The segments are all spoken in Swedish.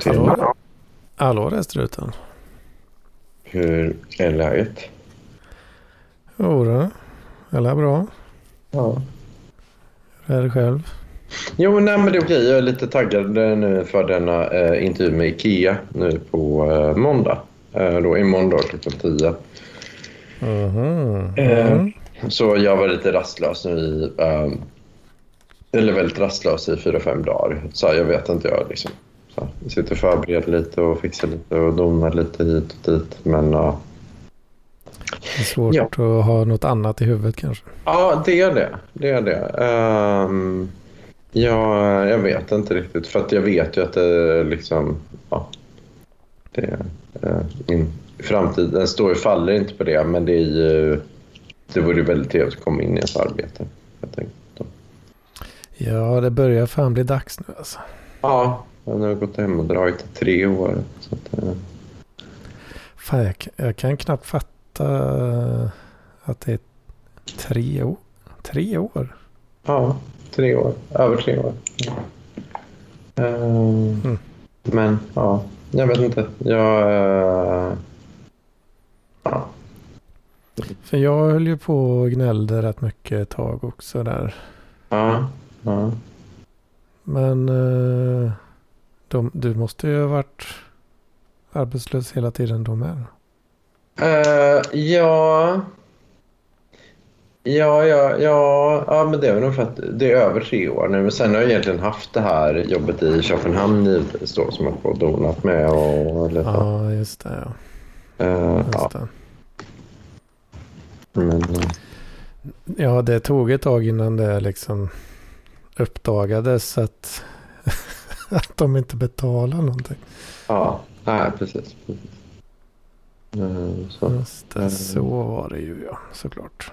Till. Hallå? Hallå där struten. Hur är läget? Jodå, alla bra. Ja. Hur är det själv? Jo, nej, men det är okej. Jag är lite taggad nu för denna eh, intervju med Ikea nu på eh, måndag. Eh, då imorgon då klockan 10. Mhm. Eh, Mm. Så jag var lite rastlös nu i... Eh, eller väldigt rastlös i fyra, fem dagar. Så jag vet inte, jag liksom... Så, jag sitter och förbereder lite och fixar lite och donar lite hit och dit. Men ja, Det är svårt Ja. att ha något annat i huvudet kanske. Ja, det är det. Det är det. Ehm, ja, jag vet inte riktigt. För att jag vet ju att det liksom... Ja, det, uh, min framtid den står och faller inte på det. Men det är ju... Det vore ju väldigt trevligt att komma in i ett arbete. Jag tänkte. Ja, det börjar fan bli dags nu alltså. Ja, jag har gått hem och dragit i tre år. Så att, eh, Fan, jag, kan- jag kan knappt fatta att det är tre år. Tre år? ja, tre år. Över tre år. Ehm, Mm. Men ja, jag vet inte. Jag... eh, ja. För jag höll ju på och gnällde rätt mycket ett tag också där. Ja, ja. Men eh, de, du måste ju ha varit arbetslös hela tiden då med. Eh, ja... Ja, ja, ja, ja, men det är väl nog för att det är över tre år nu. Men sen har jag egentligen haft det här jobbet i Köpenhamn givetvis då som jag har donat med och lite. Ja, just det. Ja. Eh, Just ja, det. men, eh, Ja, det tog ett tag innan det liksom uppdagades att, att de inte betalar någonting. ja, nej, precis. precis. Eh, så. Just det, så var det ju ja, såklart.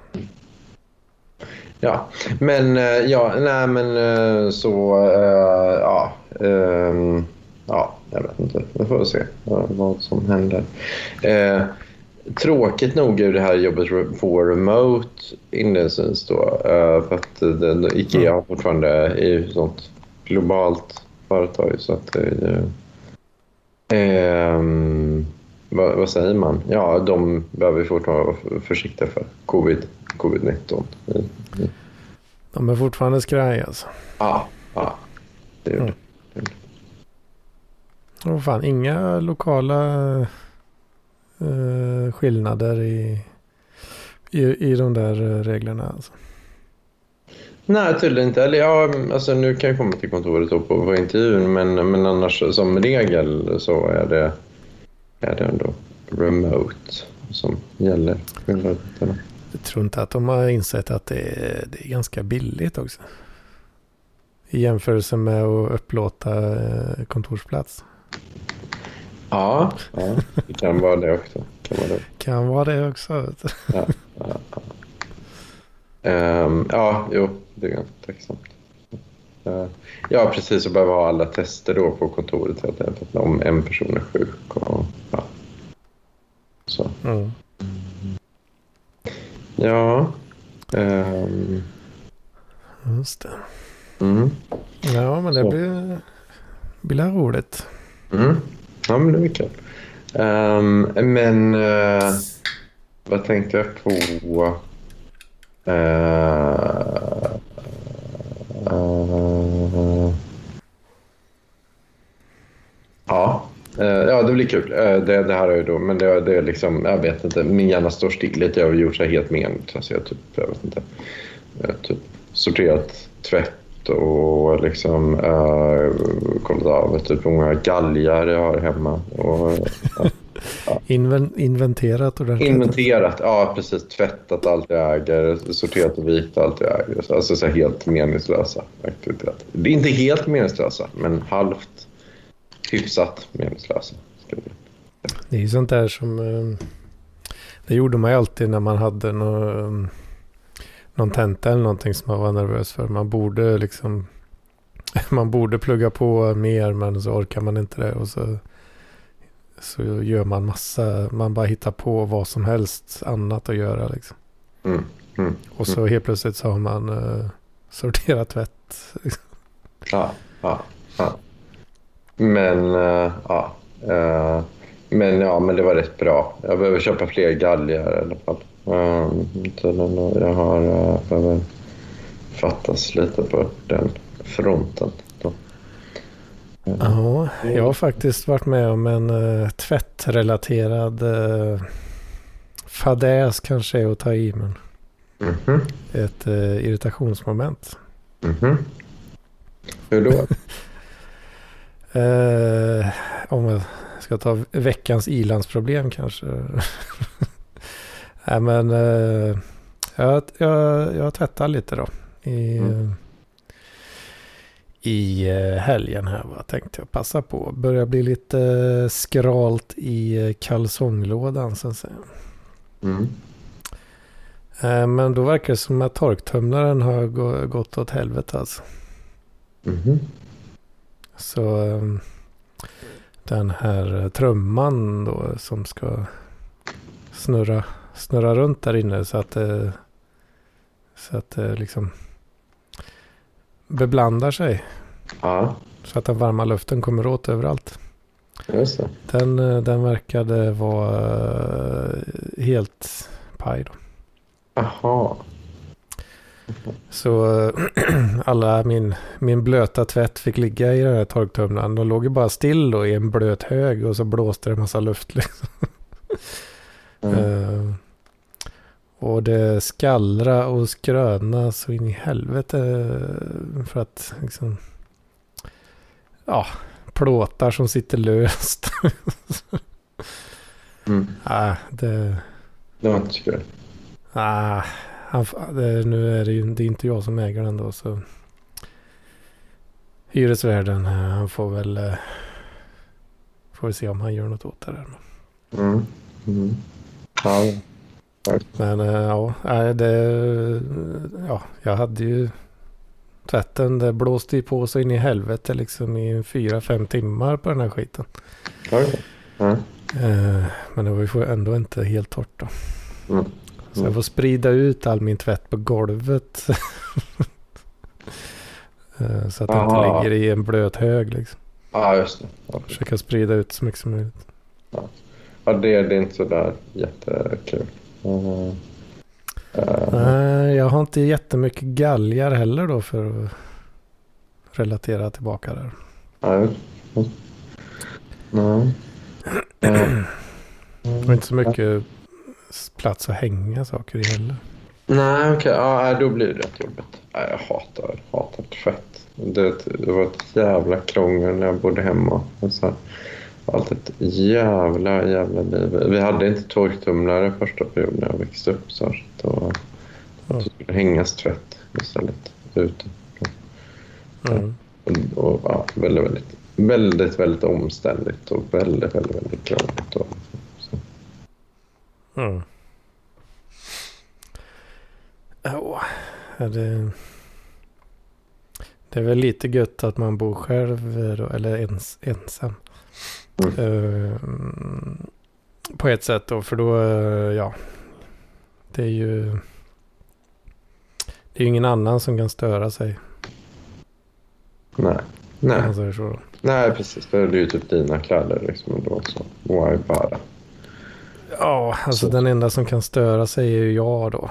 Ja, men eh, ja, nej men eh, så eh, ja, ehm, ja, jag vet inte. Vi får se vad, vad som händer. Tråkigt nog är det här jobbet på remote inledningsvis då. Eh, för att den, Ikea har fortfarande är ju ett sånt globalt företag så att det är ju, ehm, vad, vad säger man? Ja, de behöver fortfarande vara försiktiga för covid, covid-19. De är fortfarande skraj alltså. Ja, ja. Det är Mm. det. Och fan, inga lokala eh, skillnader i, i, i de där eh, reglerna alltså. Nej, tydligen inte. Eller ja, alltså nu kan jag komma till kontoret och på, på intervjun men, men annars som regel så är det, är det ändå remote som gäller. Jag tror inte att de har insett att det är, det är ganska billigt också. I jämförelse med att upplåta eh, kontorsplats. Ja, ja, det kan vara det också. Kan vara det. Kan vara det också. vet du. Ja, ja, ja. Ehm, ja, jo, det är ganska tacksamt. Eh, ja, precis. Och behöver ha alla tester då på kontoret helt enkelt om en person är sjuk. Och, ja. Så. Mm. Ja. ehm, Just det. mm, Ja, men det Så. blir, blir roligt. mm. Ja, men det är kul. Um, men uh, vad tänkte jag på? Uh, uh, ja. Eh, ja, det blir kul. Eh, det, det här är ju då, men det, det är liksom, jag vet inte, min hjärna står still lite. Jag har gjort så här helt meningslöst. Jag, typ, jag vet inte, jag har typ sorterat tvätt och liksom eh, kollat av typ hur många galgar jag har hemma. Och, ja. Inven, inventerat ordentligt. Inventerat, ja precis. Tvättat allt jag äger, sorterat och vikt allt jag äger. Alltså så här helt meningslösa aktiviteter. Det är inte helt meningslösa, men halvt hyfsat meningslösa. Det är ju sånt där som... eh, Det gjorde man ju alltid när man hade någon, någon tenta eller någonting som man var nervös för. Man borde liksom... Man borde plugga på mer men så orkar man inte det. Och så, så gör man massa... Man bara hittar på vad som helst annat att göra liksom. Mm, mm, Och så helt plötsligt så har man uh, sorterat tvätt. ja, ja, ja. Men uh, ja. Uh, men ja, men det var rätt bra. Jag behöver köpa fler galgar i alla fall. Uh, jag har uh, fattas lite på den fronten. Då. Ja, jag har faktiskt varit med om en uh, tvättrelaterad uh, fadäs kanske är att ta i men mm -hmm. ett uh, irritationsmoment. Mm -hmm. Hur då? uh, om jag ska ta veckans ilandsproblem kanske. Nej men uh, jag, jag, jag tvättar lite då. I, mm i eh, helgen här va, tänkte jag passa på. Börjar bli lite eh, skralt i eh, kalsonglådan så att säga. Mm. Men då verkar det som att torktumlaren har gått åt helvete alltså. Mm. Så den här trumman då som ska snurra, snurra runt där inne så att det, så att det liksom beblandar sig. Ja. Så att den varma luften kommer åt överallt. Just det. Den, eh, den verkade vara eh, helt paj då. Aha. Så eh, alla min, min blöta tvätt fick ligga i den här torktumlaren. De låg ju bara still då i en blöt hög och så blåste det en massa luft liksom. Mm. Och det skallra och skröna så in i helvete för att liksom ja, plåtar som sitter löst. mm. ah, det... Det var inte så kul. Ah, han, det, nu är det ju det är inte jag som äger den då så. Hyresvärden, han får väl eh, får vi se om han gör något åt det där. Mm. Mm. Ja. Men äh, ja, det, ja, jag hade ju tvätten. Det blåste ju på så in i helvete liksom i fyra, fem timmar på den här skiten. Okay. Mm. Äh, men det var ju ändå inte helt torrt då. Mm. Mm. Så jag får sprida ut all min tvätt på golvet. äh, så att det inte ligger i en blöt hög liksom. Ja, just det. Ja. Försöka sprida ut så mycket som möjligt. Ja, ja det, det är inte sådär jättekul. Uh, Nej, jag har inte jättemycket galgar heller då för att relatera tillbaka där. Nej. Nej. Var inte så mycket plats att hänga saker i heller. Nej, okej. Okay. Ja, då blir det rätt jobbigt. Nej, jag hatar, hatar tvätt. Det, det var ett jävla krångel när jag bodde hemma. Så allt ett jävla, jävla liv. Vi hade inte torktumlare första perioden när jag växte upp. Så då, då skulle det hängas tvätt istället ute. Mm. Och, och, ja, väldigt, väldigt, väldigt, väldigt omständigt och väldigt, väldigt, väldigt krångligt. Och, så. Mm. Ja, det, det är väl lite gött att man bor själv då, eller ens, ensam. Mm. Uh, på ett sätt då, för då, uh, ja. Det är ju... Det är ingen annan som kan störa sig. Nej. Nej. Nej, precis. Det är ju typ dina kläder liksom då. Så why bara? Ja, alltså så. den enda som kan störa sig är ju jag då.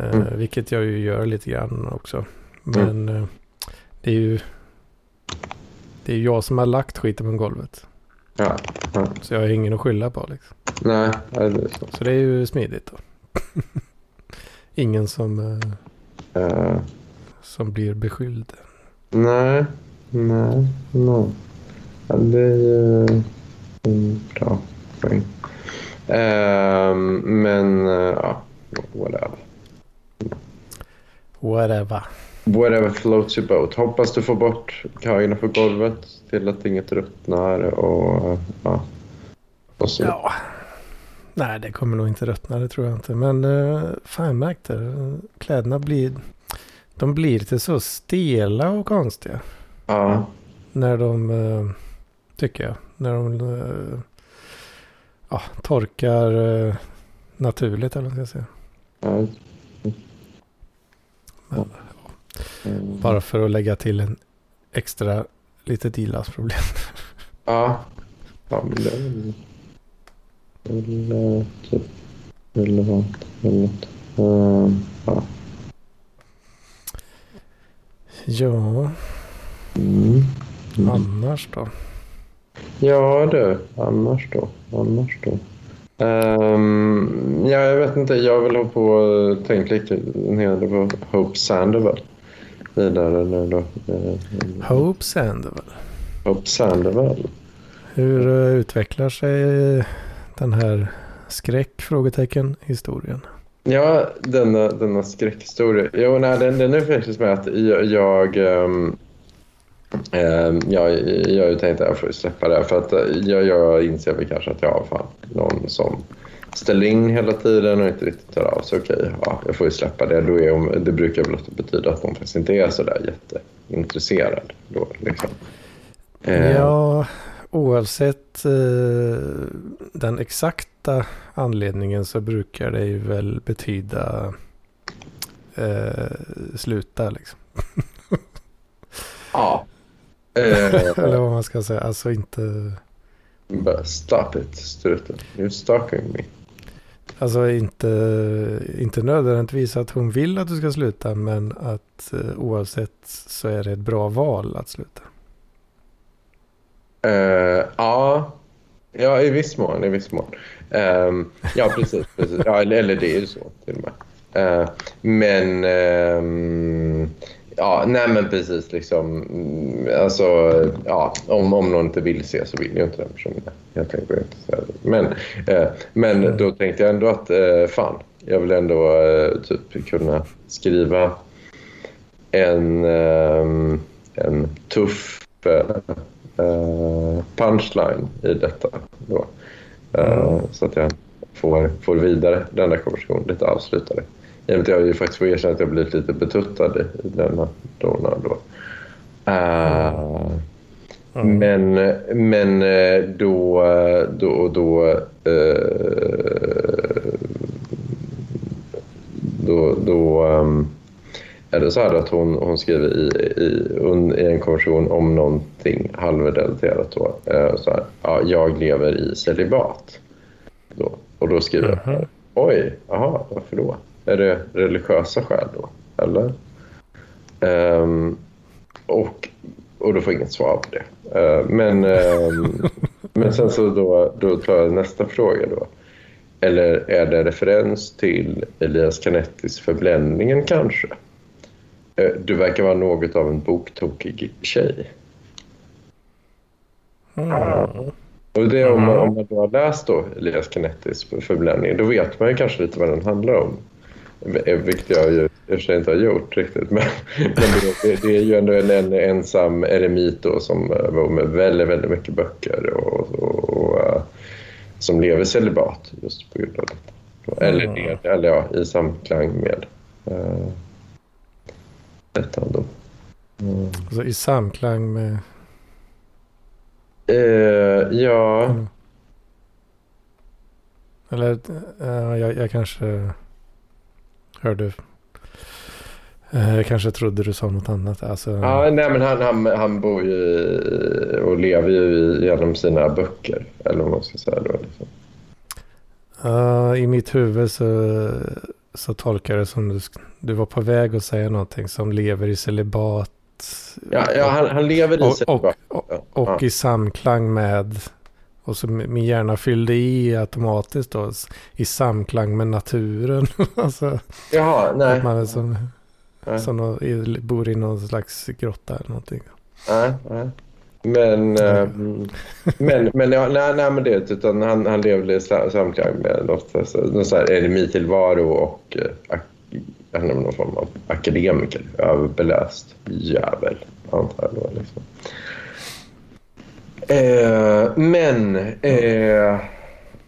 Uh, mm. Vilket jag ju gör lite grann också. Men mm. det är ju... Det är jag som har lagt skiten på golvet. Ja, ja. Så jag har ingen att skylla på liksom. Nej, det är så. Så det är ju smidigt då. ingen som, uh, uh. som blir beskylld. Nej, nej, nej. Ja, det är ju en bra poäng. Uh, men ja, whatever. Whatever. Whatever floats your boat. Hoppas du får bort kajerna på golvet till att inget ruttnar och ja. Och så. Ja. Nej, det kommer nog inte ruttna, det tror jag inte. Men uh, fan, jag märkte Kläderna blir, de blir lite så stela och konstiga. Ja. När de, uh, tycker jag, när de uh, ja, torkar uh, naturligt eller vad ska jag säga. Ja. Men, Mm. Bara för att lägga till en extra litet ilandsproblem. Ja. Ja, men det är väl... eh, typ relevant. relevant. Uh, ja. Ja, Mm. Mm. annars då? Ja du, annars då? Annars då? Ehm, ja, jag vet inte. Jag vill ha på och tänkt lite en hel del på Hope Sandoval. Vidare nu då. Eh, Hope Sandoval. Hope Sandoval. Hur eh, utvecklar sig den här skräck? Frågetecken historien. Ja, denna, denna skräckhistoria. Jo, nej, den, den är faktiskt med att jag... jag ehm, jag, jag har ju tänkt att jag får släppa det. För att eh, jag, jag inser väl kanske att jag har fan någon som ställer in hela tiden och inte riktigt tar av sig. Okej, ja, jag får ju släppa det. Då är, det brukar väl ofta betyda att hon faktiskt inte är så där jätteintresserad. Då, liksom. Eh, Ja, oavsett eh, den exakta anledningen så brukar det ju väl betyda eh, sluta liksom. ja. Eh, Eller vad man ska säga. Alltså inte, stop it, struten. You're stalking me alltså inte, inte nödvändigtvis att hon vill att du ska sluta men att eh, oavsett så är det ett bra val att sluta. Uh, ja. ja, i viss mån. I viss mån. Ehm, ja, precis. precis. Ja, eller, eller det är ju så till och med. Uh, men... Ehm, ja, nej men precis liksom. mm, Alltså, ja, om, om någon inte vill se så vill ju inte den personen helt enkelt inte det. Men, eh, men då tänkte jag ändå att eh, fan, jag vill ändå eh, typ kunna skriva en, ehm, en tuff eh, eh, punchline i detta. Då. Eh, Så att jag får, får vidare denna konversation, lite avslutade. I och med att jag ju faktiskt får erkänna att jag blivit lite betuttad i denna dona då. Eh, Mm. Men, men eh, då, då, då, eh, då, då ehm, är det så här att hon, hon skriver i, i, i en konversation om någonting halvrelaterat då. eh, Så här, ja, jag lever i celibat. Då. Och då skriver jag, Mhm. oj, aha, varför då? Är det religiösa skäl då? Eller? Ehm, och, och då får jag inget svar på det. Eh, men, ehm, men sen så då, då tar jag nästa fråga då. Eller är det referens till Elias Canettis Förbländningen kanske? Eh, Du verkar vara något av en boktokig tjej. Mm. Och det om, man, om man då har läst då Elias Canettis Förbländning, då vet man ju kanske lite vad den handlar om. Eh, Vilket jag ju i och för sig inte har gjort riktigt. Men, men det, det är ju ändå en, en ensam eremit då som eh, var med väldigt, väldigt mycket böcker och, och, och eh, som lever celibat just på grund av detta. Eller, Mm. eller ja, i samklang med uh, detta då. Mm. Alltså i samklang med... Eh, ja, Mm. Eller eh, jag, jag kanske hörde... eh, kanske trodde du sa något annat. Alltså, Ja, nej, men han, han, han bor ju och lever ju genom sina böcker. Eller vad man ska säga då. Liksom. Ja, I mitt huvud så, så tolkar jag det som du, du var på väg att säga någonting som lever i celibat. Ja, ja han, han lever i och, sig. och, och, och Ja. i samklang med, och så min hjärna fyllde i automatiskt då, i samklang med naturen. alltså, Jaha, nej. att man är som, Nej, som nå- i- bor i någon slags grotta eller någonting. nej, nej. Men, ehm, men, men, ja, nej, nej, men det utan han, han lever i sa- samklang med något, alltså, någon sån här eremitillvaro och eh, jag vet inte, någon form av akademiker. Överbeläst jävel, antar jag då. Liksom. Eh, men, eh,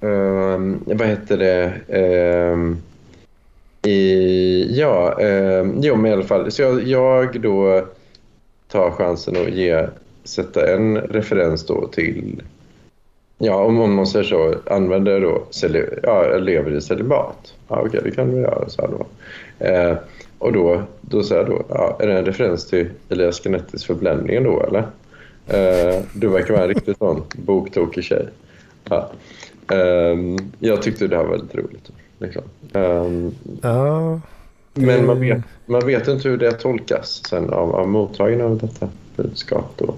eh, vad heter det? Eh, I, ja, eh, jo men i alla fall. Så jag, jag då tar chansen att ge, sätta en referens då till, ja om, om man säger så, använder då, celi- ja, lever i celibat. Ja okej, det kan vi göra så här då. Eh, och då, då säger jag då, ja, är det en referens till Elias Genettis Förbländningen då eller? Uh, du verkar vara en riktigt sån boktokig tjej. Ja. Um, jag tyckte det här var väldigt roligt. Liksom. Um, ja. Men man vet, man vet inte hur det tolkas sen av, av mottagarna av detta budskap. Då.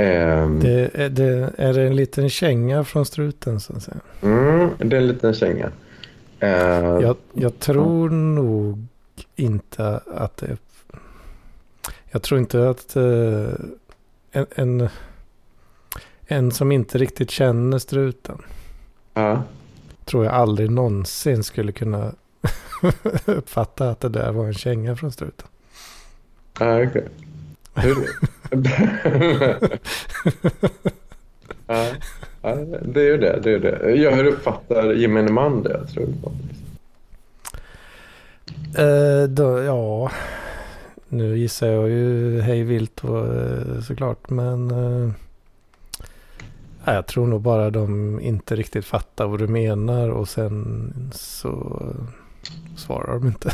Um, det, är, det, är det en liten känga från struten så att säga? Mm, det är en liten känga. Uh, jag, jag, tror uh. nog inte att det... Jag tror inte att uh, en, en, en, som inte riktigt känner struten. Tror jag aldrig någonsin skulle kunna uppfatta att det där var en känga från struten. Ja, okej. Okay. ja, ja, det är ju det. det, är det. Jag hur uppfattar gemene man det? Jag tror Uh, då, ja, nu gissar jag ju hej vilt uh, såklart. Men uh, jag tror nog bara de inte riktigt fattar vad du menar och sen så svarar de inte.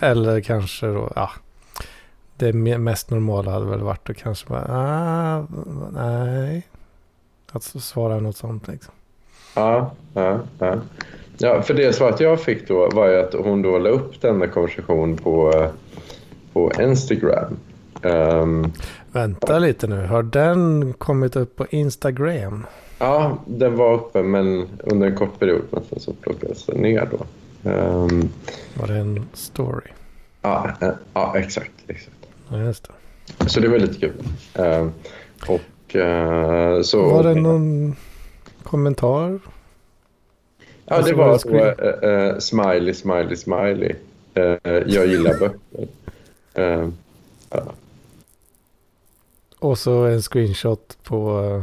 Eller kanske då, ja. Det mest normala hade väl varit att kanske bara, ah, nej. Att svara något sånt liksom. Ja, ja, ja. Ja, för det svaret jag fick då var ju att hon då la upp denna konversation på, på Instagram. Um, Vänta lite nu, har den kommit upp på Instagram? Ja, den var uppe men under en kort period men sen så plockades den ner då. Um, var det en story? Ja, eh, ja exakt. exakt. Ja, just det. Så det var lite kul. Uh, och, uh, så, var det någon kommentar? Ja, alltså, det var, var det uh, uh, smiley, smiley, smiley. jag gillar böcker. Ja. Och så en screenshot på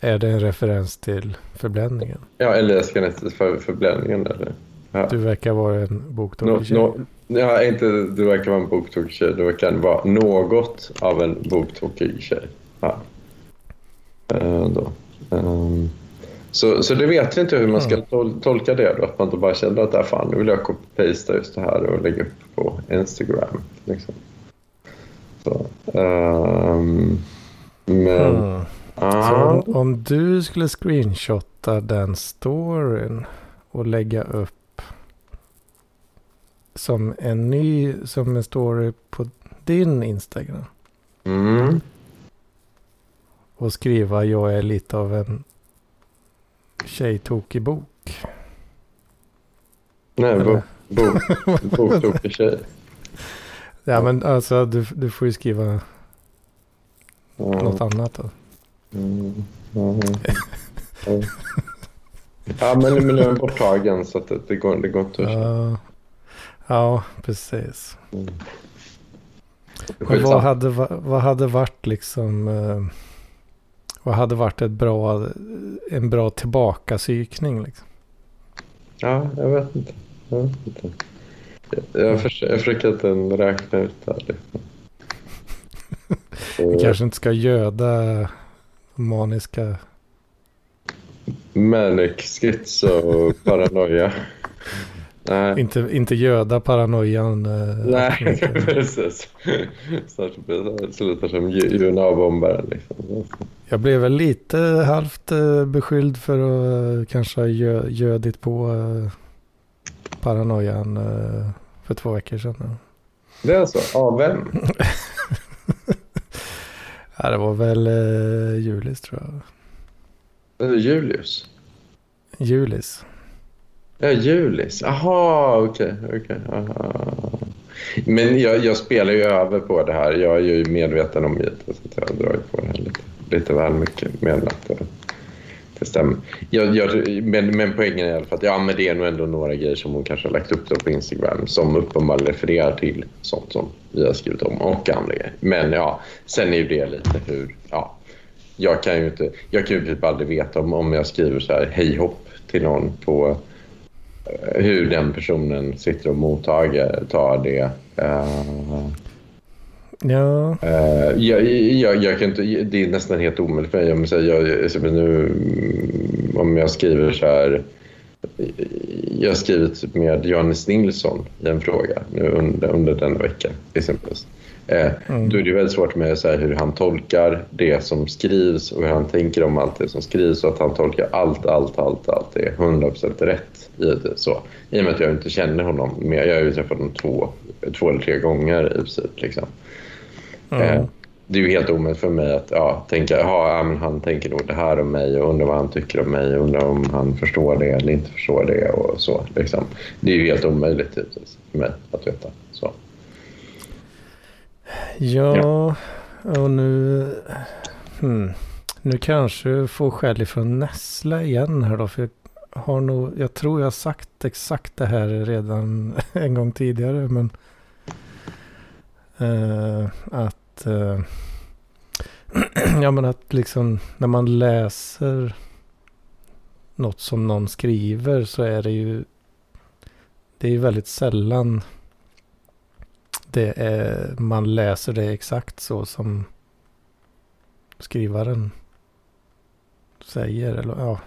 är det en referens till förbländningen? Ja, eller jag ska nästan för förbländningen. Eller? Ja. Du verkar vara en boktokig no, no, Ja, inte du verkar vara en boktokig tjej. Du verkar vara något av en boktokig tjej. Ja. Uh, då. Um, så, så det vet jag inte hur man ska tol tolka det då. Att man då bara känner att där äh, fan, nu vill jag copy-pasta just det här och lägga upp på Instagram. Liksom. Så, um, men... Mm. Så om, om, du skulle screenshotta den storyn och lägga upp som en ny, som en story på din Instagram. Mm. Och skriva jag är lite av en tjejtokig bok. Nej, bok, bok, boktokig tjej. Ja, men alltså du, du får ju skriva ja. något annat då. Mm. Mm. ja, men, men nu är den borttagen så att det, det, går, det går inte att ja. ja, precis. Mm. Men vad hade, vad hade varit liksom... Eh, vad hade varit ett bra, en bra tillbakapsykning liksom? Ja, jag vet inte. Jag, vet inte. jag, jag, försöker, jag försöker att räkna ut det här. Liksom. Vi kanske inte ska göda maniska... Manic schizo paranoia. Nej. Inte, inte göda paranoian. Eh, Nej, precis. Snart slutar som UNA-bombaren. Liksom. Jag blev väl lite halvt eh, beskylld för att eh, kanske ha gö, gödit på paranoian för två veckor sedan. Det är så? Av vem? Ja, det var väl Julis tror jag. Julius? Julis. Ja, Julis. Jaha, okej. Okay, okay. Men jag, jag, spelar ju över på det här. Jag är ju medveten om det. Så jag har dragit på det här lite, lite väl mycket. Med att, det stämmer. Jag, jag, men, men poängen är i alla fall att ja, men det är nog ändå några grejer som hon kanske har lagt upp på Instagram som uppenbarligen refererar till sånt som vi har skrivit om och andra grejer. Men ja, sen är ju det lite hur... Ja, jag kan ju inte, jag kan ju typ aldrig veta om, om jag skriver så här hej hopp till någon på hur den personen sitter och mottager tar det. Uh, Ja. Uh, jag, jag, jag, kan inte, det är nästan helt omöjligt för mig. Om jag, jag, nu, om jag skriver så här... Jag har skrivit med Johannes Nilsson i en fråga nu under, under denna vecka. Exempelvis. Eh, mm. Då är det väldigt svårt med så hur han tolkar det som skrivs och hur han tänker om allt det som skrivs och att han tolkar allt, allt, allt, allt är 100% rätt. I, det, så. I och med att jag inte känner honom mer. Jag har ju träffat honom två, två eller tre gånger i princip. Liksom. Mm. Eh, det är ju helt omöjligt för mig att ja, tänka ja, men han tänker nog det här om mig och undrar vad han tycker om mig och undrar om han förstår det eller inte förstår det och så. Liksom. Det är ju helt omöjligt givetvis för mig att veta. Ja, ja. och nu... Hmm. Nu kanske får skäll ifrån Nessla igen här då. För jag, har nog, jag tror jag har sagt exakt det här redan en gång tidigare. Men att att, eh, ja men att liksom när man läser något som någon skriver så är det ju, det är ju väldigt sällan det är, man läser det exakt så som skrivaren säger. Eller ja,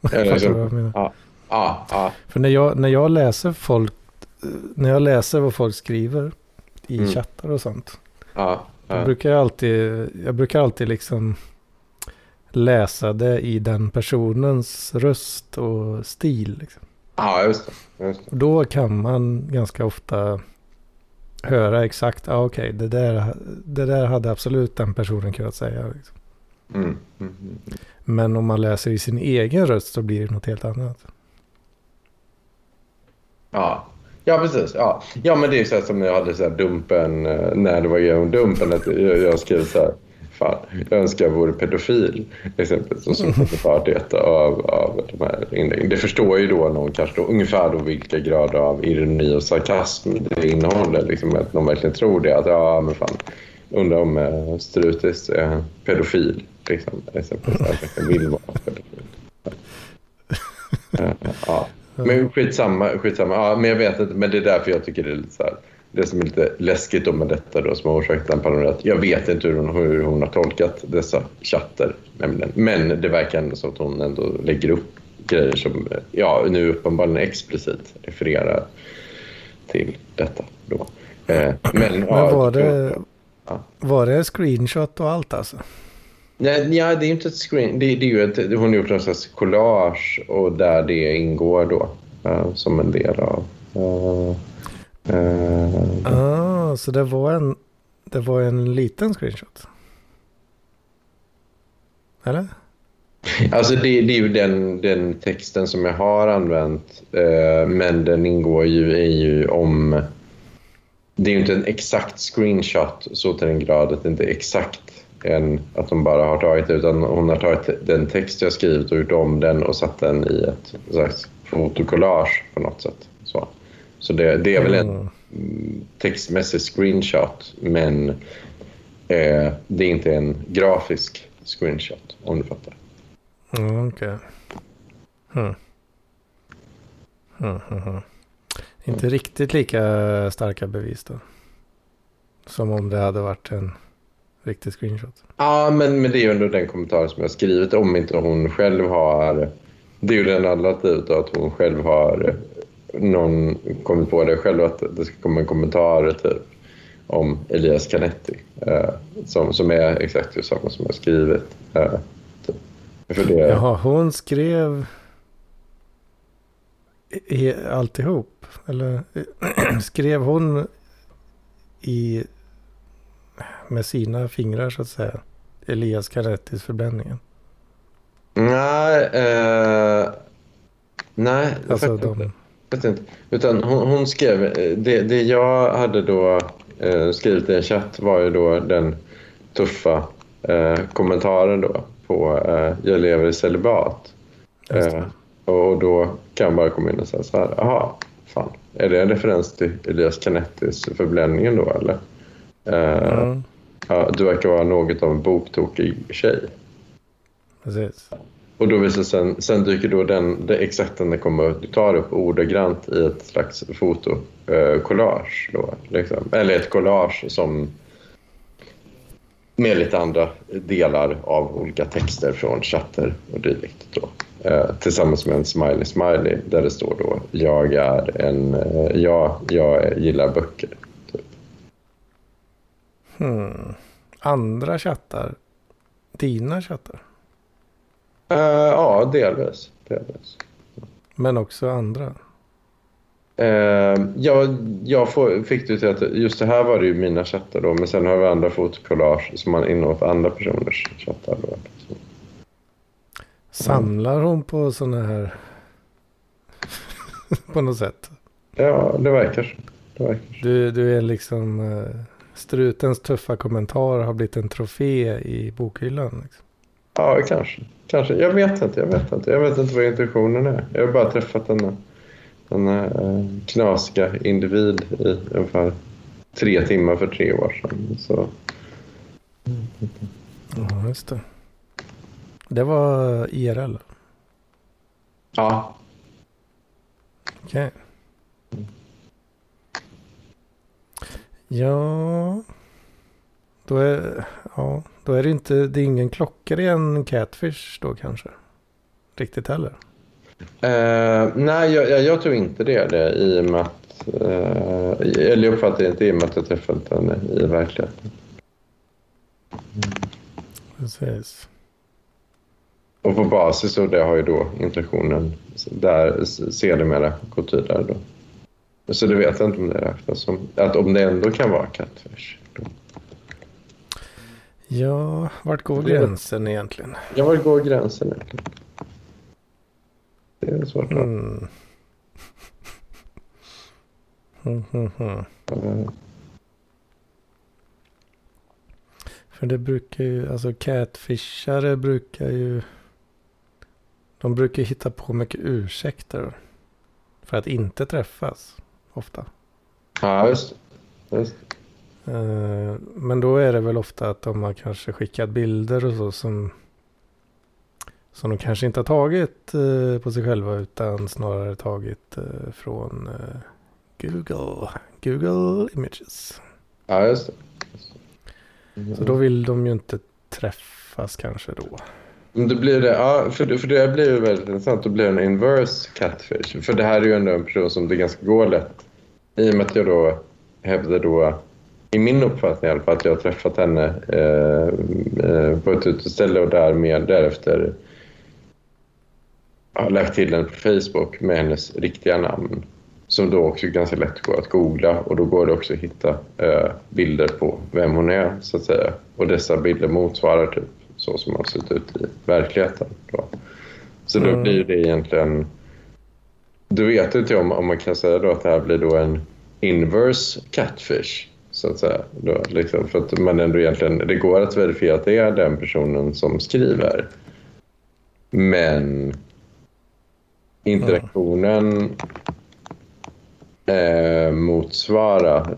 liksom, vad jag menar. Ja, ja, ja. För när jag, när jag läser folk, när jag läser vad folk skriver i mm. chattar och sånt. Ja. Jag brukar alltid, jag brukar alltid liksom läsa det i den personens röst och stil. Liksom. Ja, just det. Just det. Då kan man ganska ofta höra exakt, ah, okej, okay, det, där, det där hade absolut den personen kunnat säga. Liksom. Mm, mm, mm, mm. Men om man läser i sin egen röst så blir det något helt annat. Ja, Ja, precis. Ja, ja men det är så här som jag hade så här dumpen, eh, när det var genom dumpen, att jag, jag skrev så här, fan, jag önskar jag vore pedofil, exempelvis, och så förarbete av, av de här inläggen. Det förstår ju då någon kanske då, ungefär då vilka grader av ironi och sarkasm det innehåller, liksom, att någon verkligen tror det, att ja, men fan, undrar om uh, Strutis är pedofil, liksom, exempelvis, att vill vara pedofil. Uh, ja. Men skitsamma, skitsamma. Ja, men jag vet inte, men det är därför jag tycker det är lite så här, det som är lite läskigt då med detta då, som har orsakat den panelen, jag vet inte hur hon, hur hon har tolkat dessa chatter. Nämligen. Men det verkar ändå som att hon ändå lägger upp grejer som ja, nu uppenbarligen explicit refererar till detta. Då. Eh, men, ja, var, det, ja. var det screenshot och allt alltså? Nej, ja, det är inte ett screen. Det, det är ju ett, hon har gjort någon slags collage och där det ingår då uh, som en del av... Uh, uh, ah, så det var en, det var en liten screenshot? Eller? Alltså det, det, är ju den, den texten som jag har använt men den ingår ju i ju om... Det är ju inte en exakt screenshot så till den grad att det inte är exakt än att de bara har tagit det. Utan hon har tagit den text jag skrivit och gjort om den och satt den i ett slags fotokollage på något sätt. Så, det, det är väl en mm. textmässig screenshot men eh, det är inte en grafisk screenshot om du fattar. Mm, Okej. Okay. Hmm. Hmm, hmm, hmm. Inte riktigt lika starka bevis då. Som om det hade varit en riktig screenshot. Ja, men, men det är ju ändå den kommentaren som jag skrivit om inte hon själv har... Det är ju den alternativet att hon själv har någon kommit på det själv att det ska komma en kommentar typ om Elias Canetti eh, som, som är exakt samma som jag skrivit. Eh, typ. För det... Jaha, hon skrev i, alltihop? Eller skrev hon i med sina fingrar så att säga? Elias Carettis förbränningen? Nej, eh, nej. Alltså de... inte. Utan hon, hon, skrev, eh, det, det jag hade då eh, skrivit i en chatt var ju då den tuffa eh, kommentaren då på eh, jag lever i celibat. Eh, och då kan man bara komma in och säga så här, jaha, fan, är det en referens till Elias Canettis förbränningen då eller? Mm. Ja, du verkar vara något av en boktokig tjej. Precis. Och då visar sen, sen dyker då den, det exakt den kommer, du tar upp ordagrant i ett slags fotokollage. Eh, liksom. Eller ett collage som med lite andra delar av olika texter från chatter och dylikt. Då. Eh, tillsammans med en smiley smiley där det står då jag är en, eh, ja, jag gillar böcker. Typ. Hmm. Andra chattar? Dina chattar? Uh, ja, delvis. delvis. Men också andra? Uh, ja, jag får, fick det till att just det här var det ju mina chattar då, men sen har vi andra fotokollage som man inåt andra personers chattar. Då. Samlar hon på sådana här på något sätt? Ja, det verkar så. Det verkar så. Du, du är liksom uh, strutens tuffa kommentar har blivit en trofé i bokhyllan. Liksom. Ja, kanske. kanske. Jag vet inte. Jag vet inte. Jag vet inte vad intentionen är. Jag har bara träffat denna, denna uh, knasiga individ i ungefär tre timmar för tre år sedan. Så. Ja, just det. Det var IRL? Ja. Okej. Okay. Ja. Då är, ja, då är det inte, det är ingen klockren catfish då kanske? Riktigt heller? Uh, nej, jag, jag, tror inte det, det i och med att... Uh, eller jag uppfattar inte i och med att jag träffat henne i verkligheten. Precis. Och på basis av det har ju då interaktionen där sedermera gått vidare. Då. Så det vet jag inte om det räknas som... Att om det ändå kan vara catfish. Då. Ja, vart går gränsen egentligen? Ja, vart går gränsen egentligen? Det är svårt. Mm. Mm, mm, mm. Uh, För det brukar ju, alltså catfishare brukar ju de brukar hitta på mycket ursäkter för att inte träffas ofta. Ja, just det. Just det. Eh, men då är det väl ofta att de har kanske skickat bilder och så som, som de kanske inte har tagit eh, på sig själva utan snarare tagit eh, från Google, Google Images. Ja, just det. Mm. Så då vill de ju inte träffas kanske då. Det blir det, ja, för, för det blir ju väldigt intressant. Då blir det en inverse catfish. För det här är ju ändå en person som det ganska går lätt. I och med att jag då hävdar då, i min uppfattning i alla fall, att jag har träffat henne eh, eh, på ett uteställe och därmed därefter har lagt till henne på Facebook med hennes riktiga namn. Som då också ganska lätt går att googla och då går det också att hitta eh, bilder på vem hon är så att säga. Och dessa bilder motsvarar typ så som har sett ut i verkligheten. Då. Så då mm. blir det egentligen... Då vet inte om, om man kan säga att det här blir då en inverse catfish. Så att säga. Då, liksom, för att man ändå egentligen, det går att verifiera att det är den personen som skriver. Men interaktionen eh, motsvarar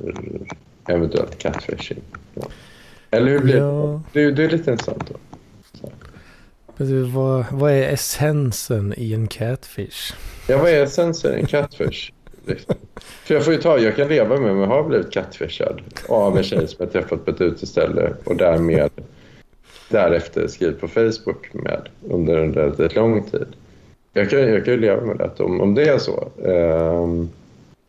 eventuellt catfishing. Eller hur blir ja. det? det? är lite intressant. Då. Vad, vad är essensen i en catfish? Ja, vad är essensen i en catfish? För jag får ju ta, jag kan leva med om jag har blivit catfishad av en tjej som jag träffat på ett uteställe och därmed därefter skrivit på Facebook med under en väldigt lång tid. Jag kan, jag kan ju leva med det om, om det är så. Um,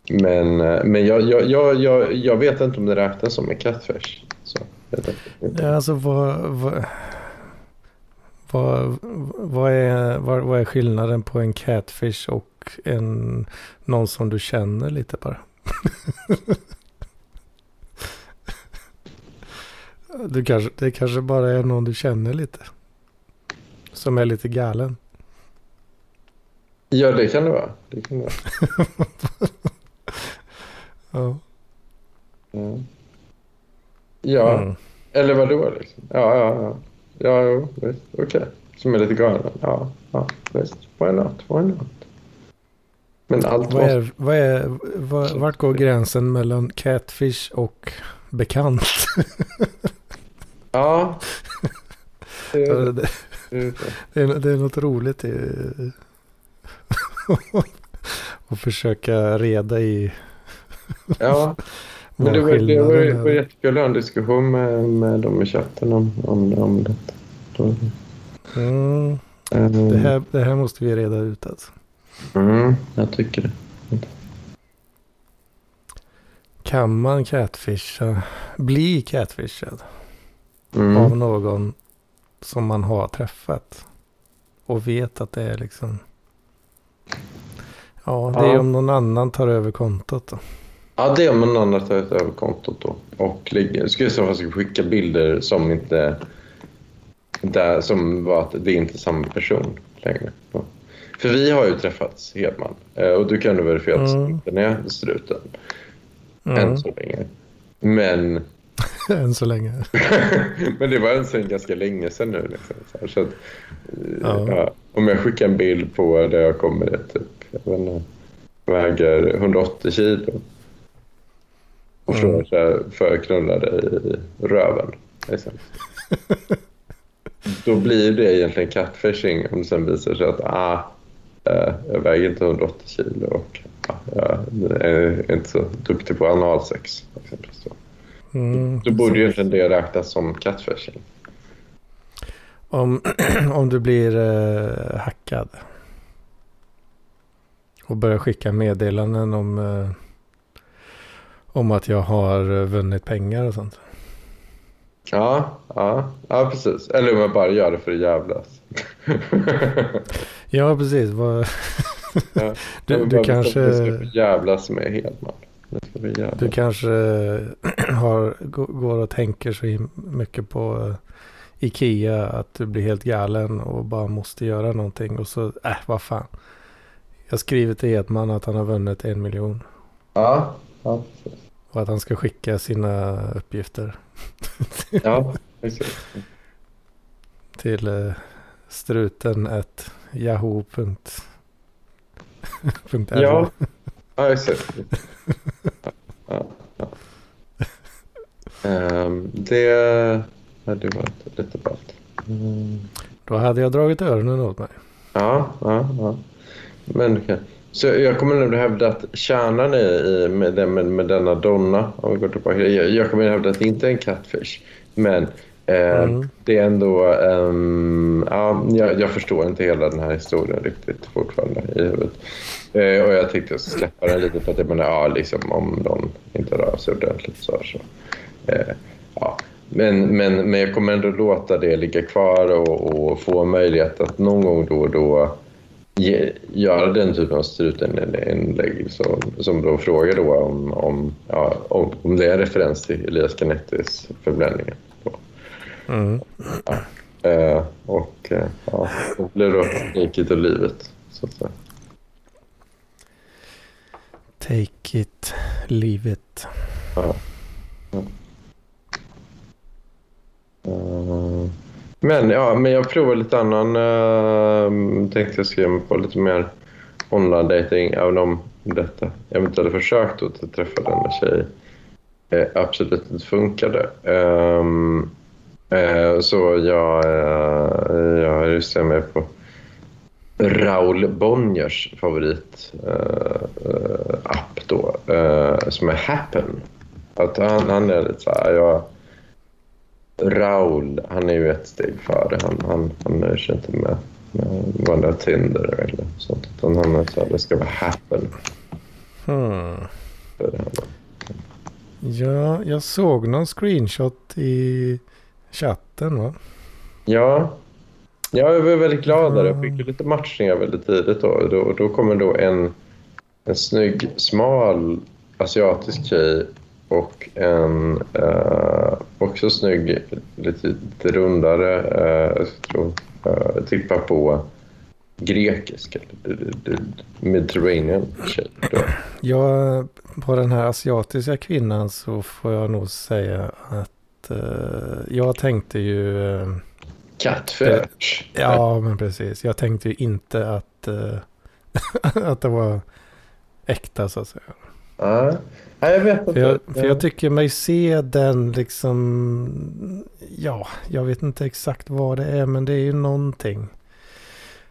men men jag, jag, jag, jag, jag vet inte om det räknas som en catfish. Så, ja, alltså vad, vad, vad, vad, är, vad, vad är skillnaden på en catfish och en, någon som du känner lite bara? du kanske, det kanske bara är någon du känner lite. Som är lite galen. Ja, det kan det vara. Det kan det vara. ja. Ja, ja. Mm. eller vadå liksom? Ja, ja, ja. Ja, visst. Okej. Okay. Som är lite galen. Ja, ja, visst. Why not? Why not? Men allt vad är, vad är, vad, vart går gränsen mellan catfish och bekant? ja. Det är, det, det, är, det är något roligt i att försöka reda i ja. Men det var, det var, det var jättekul att ha en diskussion med, med dem i chatten om, om, om detta. Mm. Um, det, här, det här måste vi reda ut alltså. Mm, jag tycker det. Kan man catfisha, bli catfishad Mm. av någon som man har träffat? Och vet att det är liksom... Ja, det är Ja. om någon annan tar över kontot då. Ja, det är om någon annan tar över kontot då. Och skulle så fall skicka bilder som inte... Där, som var att det är inte samma person längre. Ja. För vi har ju träffats, Hedman. Eh, Och du kan ju verifiera att Mm. den är struten. Mm. Än så länge. Men, Än så länge. men det var än sen ganska länge sedan nu. Liksom. Så så att, eh, Ja. ja, om jag skickar en bild på där jag kommer det typ, jag vet inte, väger 180 kilo. Och Mm. frågar så jag knulla dig i röven? Liksom. Då blir det egentligen catfishing om det sen visar sig att ah, jag väger inte 180 kilo och ah, jag är inte så duktig på analsex. Exempelvis. Mm. Då borde ju egentligen det räknas som catfishing. Om, om du blir eh, hackad. Och börjar skicka meddelanden om, eh, om att jag har eh, vunnit pengar och sånt. Ja, ja, ja, precis. Eller om jag bara gör det för att jävlas. Ja, precis. Ja. du, du kanske, för att jävlas med Hedman. Ska du kanske har, gå- går och tänker så mycket på eh, Ikea att du blir helt galen och bara måste göra någonting. Och så, äh, vad fan. Jag skriver till Edman att han har vunnit en miljon. Ja, ja, precis. Och att han ska skicka sina uppgifter Ja, precis. till eh, struten at yahoo.ru. Ja, ja just det. Ja, ja. Ehm, det hade varit lite ballt. Mm. Då hade jag dragit öronen åt mig. Ja, ja, ja. Men okej. Så jag kommer nog hävda att kärnan i, med, med, med denna donna, om vi går tillbaka, jag, jag kommer hävda att det inte är en catfish. Men Mm. det är ändå, ehm, ja, jag, jag förstår inte hela den här historien riktigt fortfarande i huvudet. Eh, och jag tänkte släppa den lite för att jag menar, ja, liksom, om någon inte rör sig ordentligt så. så. Eh, ja. Men, men, men jag kommer ändå låta det ligga kvar och, och få möjlighet att någon gång då och då ge, göra den typen av struteninlägg som, som då frågar då om, om, ja, om, om det är referens till Elias Canettis förbränningen. Mm. Eh, och eh, ja, då blir det Take it or leave it. Så att säga. Take it, leave it. Ja. Ja. Eh, men ja, men jag provar lite annan. Uh, tänkte jag skriva mig på lite mer online dating även om detta eventuella försök då till att träffa denna tjej eh, absolut inte funkade. Ehm, eh, så jag, uh, jag ryssar mig på Raoul Bonniers favorit eh, eh, då, eh, som är Happen. Att han, han är lite så här, jag, Raoul, han är ju ett steg före. Han, han, han nöjer sig inte med, med vanliga Tinder eller sånt. Utan han är så här, det ska vara Happen. Hmm. Ja, jag såg någon screenshot i chatten va? Ja, Ja, jag var väldigt glad där. Jag fick lite matchningar väldigt tidigt. Då, då, då kommer då en, en snygg, smal asiatisk tjej och en eh, också snygg, lite, lite rundare, eh, jag tror, eh, tippa på grekisk, mediterranean tjej. Ja, på den här asiatiska kvinnan så får jag nog säga att eh, jag tänkte ju... Eh, Catfish. ja, men precis. Jag tänkte ju inte att, eh, att det var äkta så att säga. Ja, Nej, jag vet inte. För jag, för jag tycker mig se den liksom... Ja, jag vet inte exakt vad det är men det är ju någonting.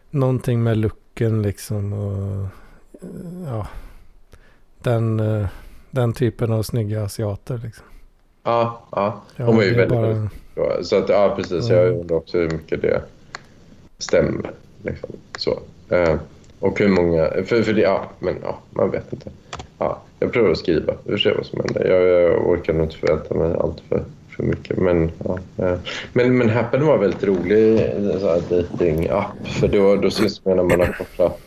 Någonting med looken liksom och... Ja. Den, den typen av snygga asiater liksom. Ja, ja. Ja, De är ju väldigt, bara- väldigt. Så att, ja, precis. Jag Mm. undrar också hur mycket det stämmer. Liksom. Så. Eh, och hur många... För, för det, ja, men ja, man vet inte. ja, jag provar att skriva. Vi får se vad som händer. Jag, jag orkar nog inte förvänta mig allt för, för mycket. Men, ja, eh. men, men Happen var väldigt rolig dating-app. För då, då syns man när man har kopplat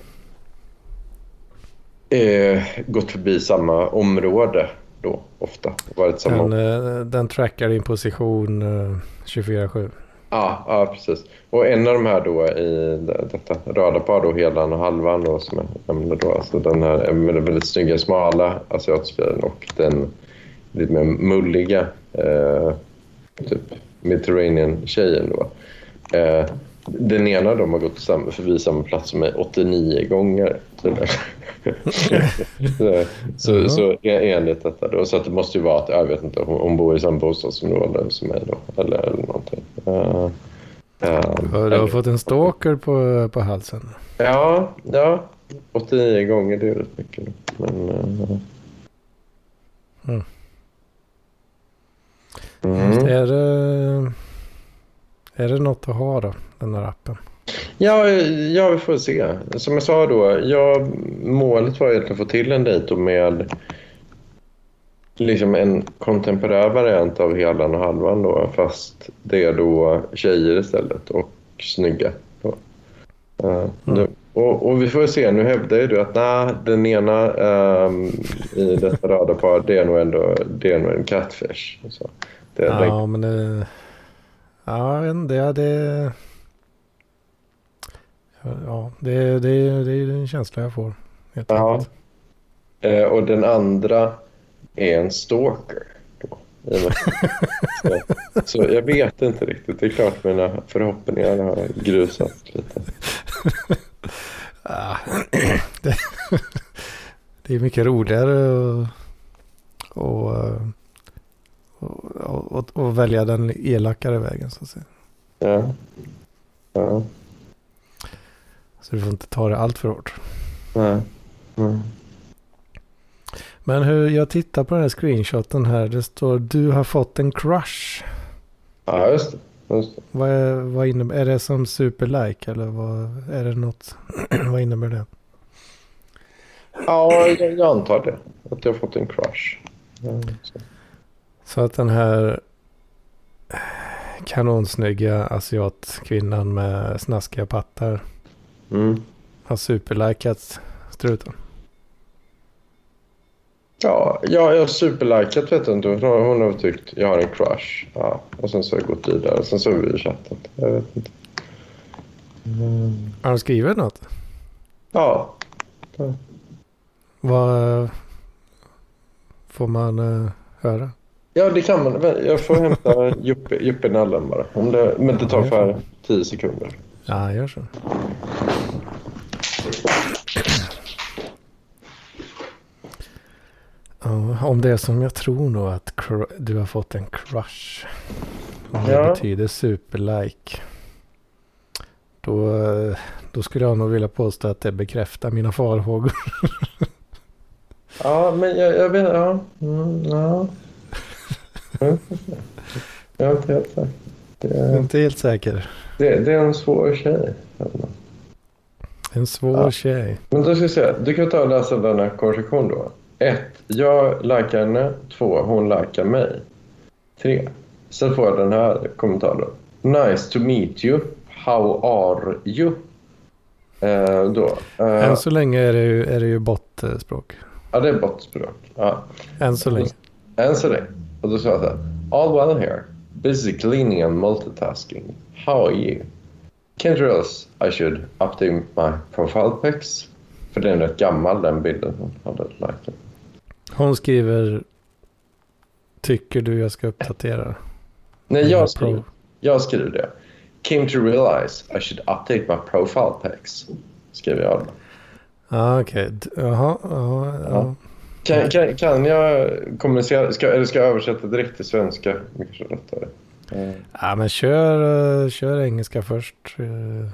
eh, gått förbi samma område då ofta. Varit samma... Den, eh, den trackar din position eh, 24-7. Ja, ja, precis. Och en av de här då i detta radarpar då, helan och halvan då som jag nämnde då. Alltså den här väldigt, väldigt snygga smala asiatiska och den lite mer mulliga eh, typ Mediterranean-tjejen då. Eh, den ena de har gått förbi samma plats som mig 89 gånger. så, så, så enligt detta då. Så det måste ju vara att, jag vet inte, hon, hon bor i samma bostadsområde som mig då. Eller, eller någonting. Uh, uh, du har fått en stalker på, på halsen. Ja, ja. 89 gånger, det är rätt mycket. Men, uh, mm. Mm. Är, det, är det något att ha då, den här appen? Ja, ja, vi får se. Som jag sa då, ja, målet var egentligen att få till en dejt med liksom en kontemporär variant av helan och halvan då, fast det är då tjejer istället och snygga. Då. Uh, mm. och, och, vi får se, nu hävdar ju du att nej, den ena um, i detta radarpar det är nog ändå det är nog en catfish. Så det, ja, den... men det... Ja, det, det, Ja, det, det, det är en känsla jag får. ja. Eh, och den andra är en stalker. Då. så, så jag vet inte riktigt. Det är klart mina förhoppningar har grusats lite. det, det är mycket roligare att och, och, och, och, välja den elakare vägen så att säga. Ja. ja. Så du får inte ta det allt för hårt. Nej. Nej. Men hur, jag tittar på den här screenshoten här. Det står du har fått en crush. Ja, just det. Just det. Vad, är, vad innebär, är det som superlike eller vad, är det något, vad innebär det? Ja, jag, jag antar det. Att jag har fått en crush. Ja, så. att den här kanonsnygga asiatkvinnan med snaskiga pattar Mm. Har superlikat struten. Ja, ja, jag har superlikat vet inte. Hon har tyckt jag har en crush. Ja, och sen så har jag gått vidare. Sen så har vi chattat. Jag vet inte. Mm. Har du skrivit något? Ja. ja. Vad får man uh, höra? Ja, det kan man. Jag får hämta Juppe, Juppe nallen bara. Om det, men det tar för tio sekunder. Ja, gör så. Ja, om det är som jag tror nog att du har fått en crush. Om det ja. betyder superlike. Då, då skulle jag nog vilja påstå att det bekräftar mina farhågor. ja, men jag, jag vet ja. Mm, ja. Jag är inte helt säker. Det är, inte helt säker. Det, det är en svår tjej. En svår ja. tjej. Men då ska jag säga, du kan ta och läsa denna konstruktion då. 1. Jag likar henne. 2. Hon likar mig. 3. Sen får jag den här kommentaren. Nice to meet you. How are you? Eh, då. Eh, Än så länge är det ju, är det ju bottspråk. Ja, det är bottspråk. Ja. Än så länge. Än så länge. Och då sa jag så här. All well here. Busy cleaning and multitasking. How are you? Can't else I should update my profile pics. För den är rätt gammal den bilden hon hade likat. Hon skriver Tycker du jag ska uppdatera? Nej, jag skriver, jag skriver det. Came to realize I should update my profile pics. Skriver jag. Ah, Okej, okay. jaha. Ja, ja. Kan, kan, kan jag kommunicera, ska, eller ska jag översätta direkt till svenska? Lättare. Mm. Ja, men kör, eh, kör engelska först. Eh.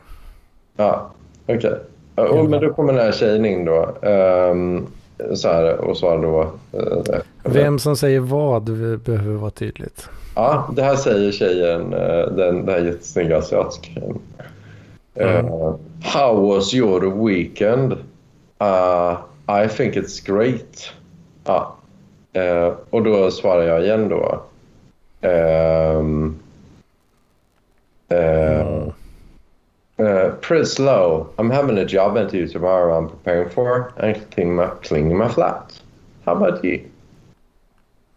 Ja, okej. Okay. men då kommer den här tjejen in då. Um, så här, och så då... Uh, Vem som säger vad behöver vara tydligt. Ja, det här säger tjejen, uh, den, den här jättesnygga asiatskan. Uh, mm. How was your weekend? I think it's great. Ja. Eh, och då svarar jag igen då. Eh, Mm. uh, pretty slow. I'm having a job interview tomorrow I'm preparing for and cleaning my, cleaning my flat. How about you?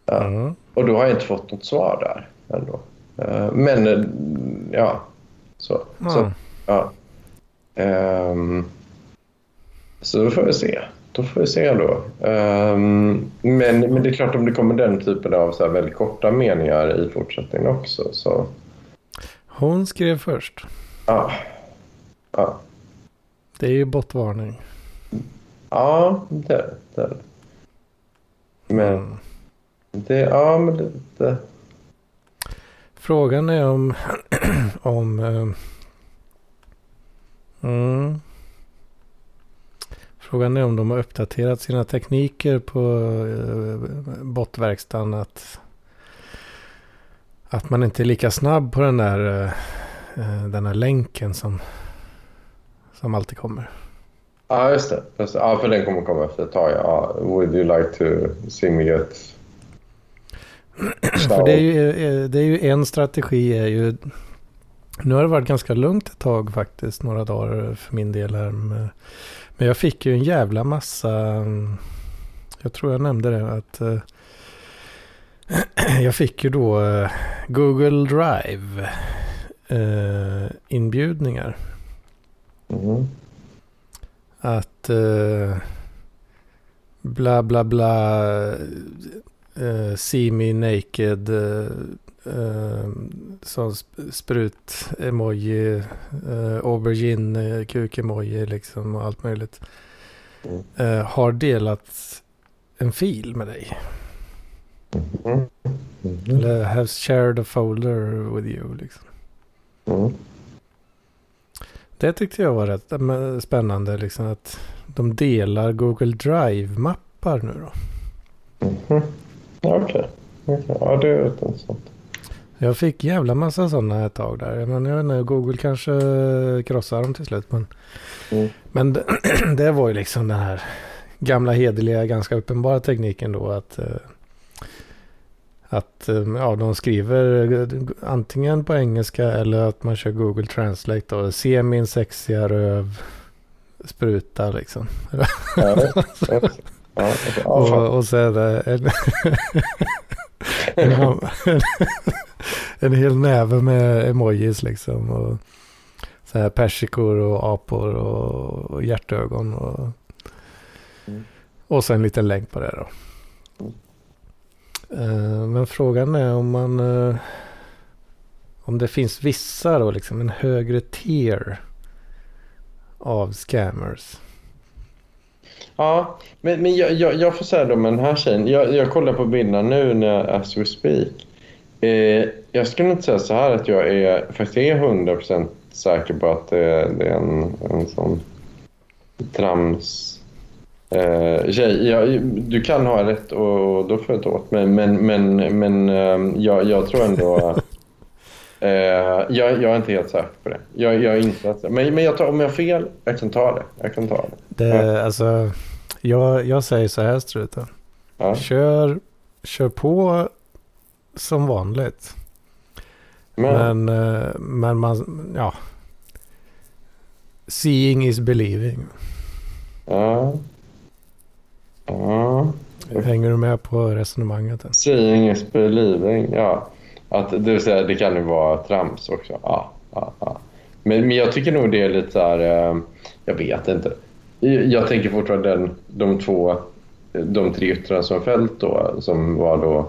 Ja. Mm. Och då har jag inte fått något svar där ändå. Eh, men eh, ja, så. så Ja. Ehm, så då får vi se. Då får vi se då. Ehm, men, men det är klart om det kommer den typen av så väldigt korta meningar i fortsättningen också. Så Hon skrev först. ja. Ja, Det är ju bottvarning. ja det är det. Men Mm. det, ja men det, det Frågan är om... om mm. Frågan är om de har uppdaterat sina tekniker på eh, bottverkstan. Att, att man inte är lika snabb på den där, eh, eh, den här länken som, som alltid kommer. Ja, just det. Just det. Ja, för den kommer komma efter ett tag. Ja. Would you like to see me get... För det är, ju, eh, det är ju en strategi är ju... Nu har det varit ganska lugnt ett tag faktiskt, några dagar för min del här. med- Men jag fick ju en jävla massa... mm, Jag tror jag nämnde det att... eh, Jag fick ju då eh, Google Drive eh, inbjudningar. Mhm. Att bla bla bla see me naked eh, som sp- sprut-emoji, eh, aubergine, eh, kuk-emoji liksom och allt möjligt. Mm. Eh, har delat en fil med dig. Mhm. Mhm. Eller has shared a folder with you liksom. Mm. Det tyckte jag var rätt eh, spännande liksom att de delar Google Drive-mappar nu då. Ja, Okej. Okej. Ja, det är rätt intressant. Jag fick jävla massa sådana ett tag där. Men jag vet inte, Google kanske krossar dem till slut. Men, Mm. men det, det var ju liksom den här gamla hederliga, ganska uppenbara tekniken då att eh, att eh, ja, de skriver eh, antingen på engelska eller att man kör Google Translate och se min sexiga röv spruta liksom. Ja, ja. Och, och sen eh, en, en, ham- en, en hel näve med emojis liksom. Och så här persikor och apor och, och hjärtögon. Och, Mm. och sen en liten länk på det då. Mm. Eh, men frågan är om man... eh, om det finns vissa då liksom en högre tier av scammers. Ja, men, men jag, jag, jag får säga då med den här tjejen. Jag, jag kollar på bilderna nu när as we speak. Eh, jag skulle inte säga så här att jag är, faktiskt är 100% säker på att det, det är en, en sån trams eh, tjej. Jag, du kan ha rätt och då får jag ta åt mig. Men, men, men eh, jag, jag tror ändå... Eh, jag, jag är inte helt säker på det. Jag, jag är inte säker. Men, men jag tar, om jag har fel, jag kan ta det. Jag kan ta det. Det, alltså, jag, jag säger så här struten. Ja. Kör, kör på som vanligt. Men, Men, eh, men man, ja. Seeing is believing. ja. Ja. Hänger du med på resonemanget? Seeing is believing. Ja. Att, det vill säga, det kan ju vara trams också. Ja, ja, ja. Men, men jag tycker nog det är lite så här... eh, Jag vet inte. Jag, tänker fortfarande den, de två, de tre yttranden som fällt då, som var då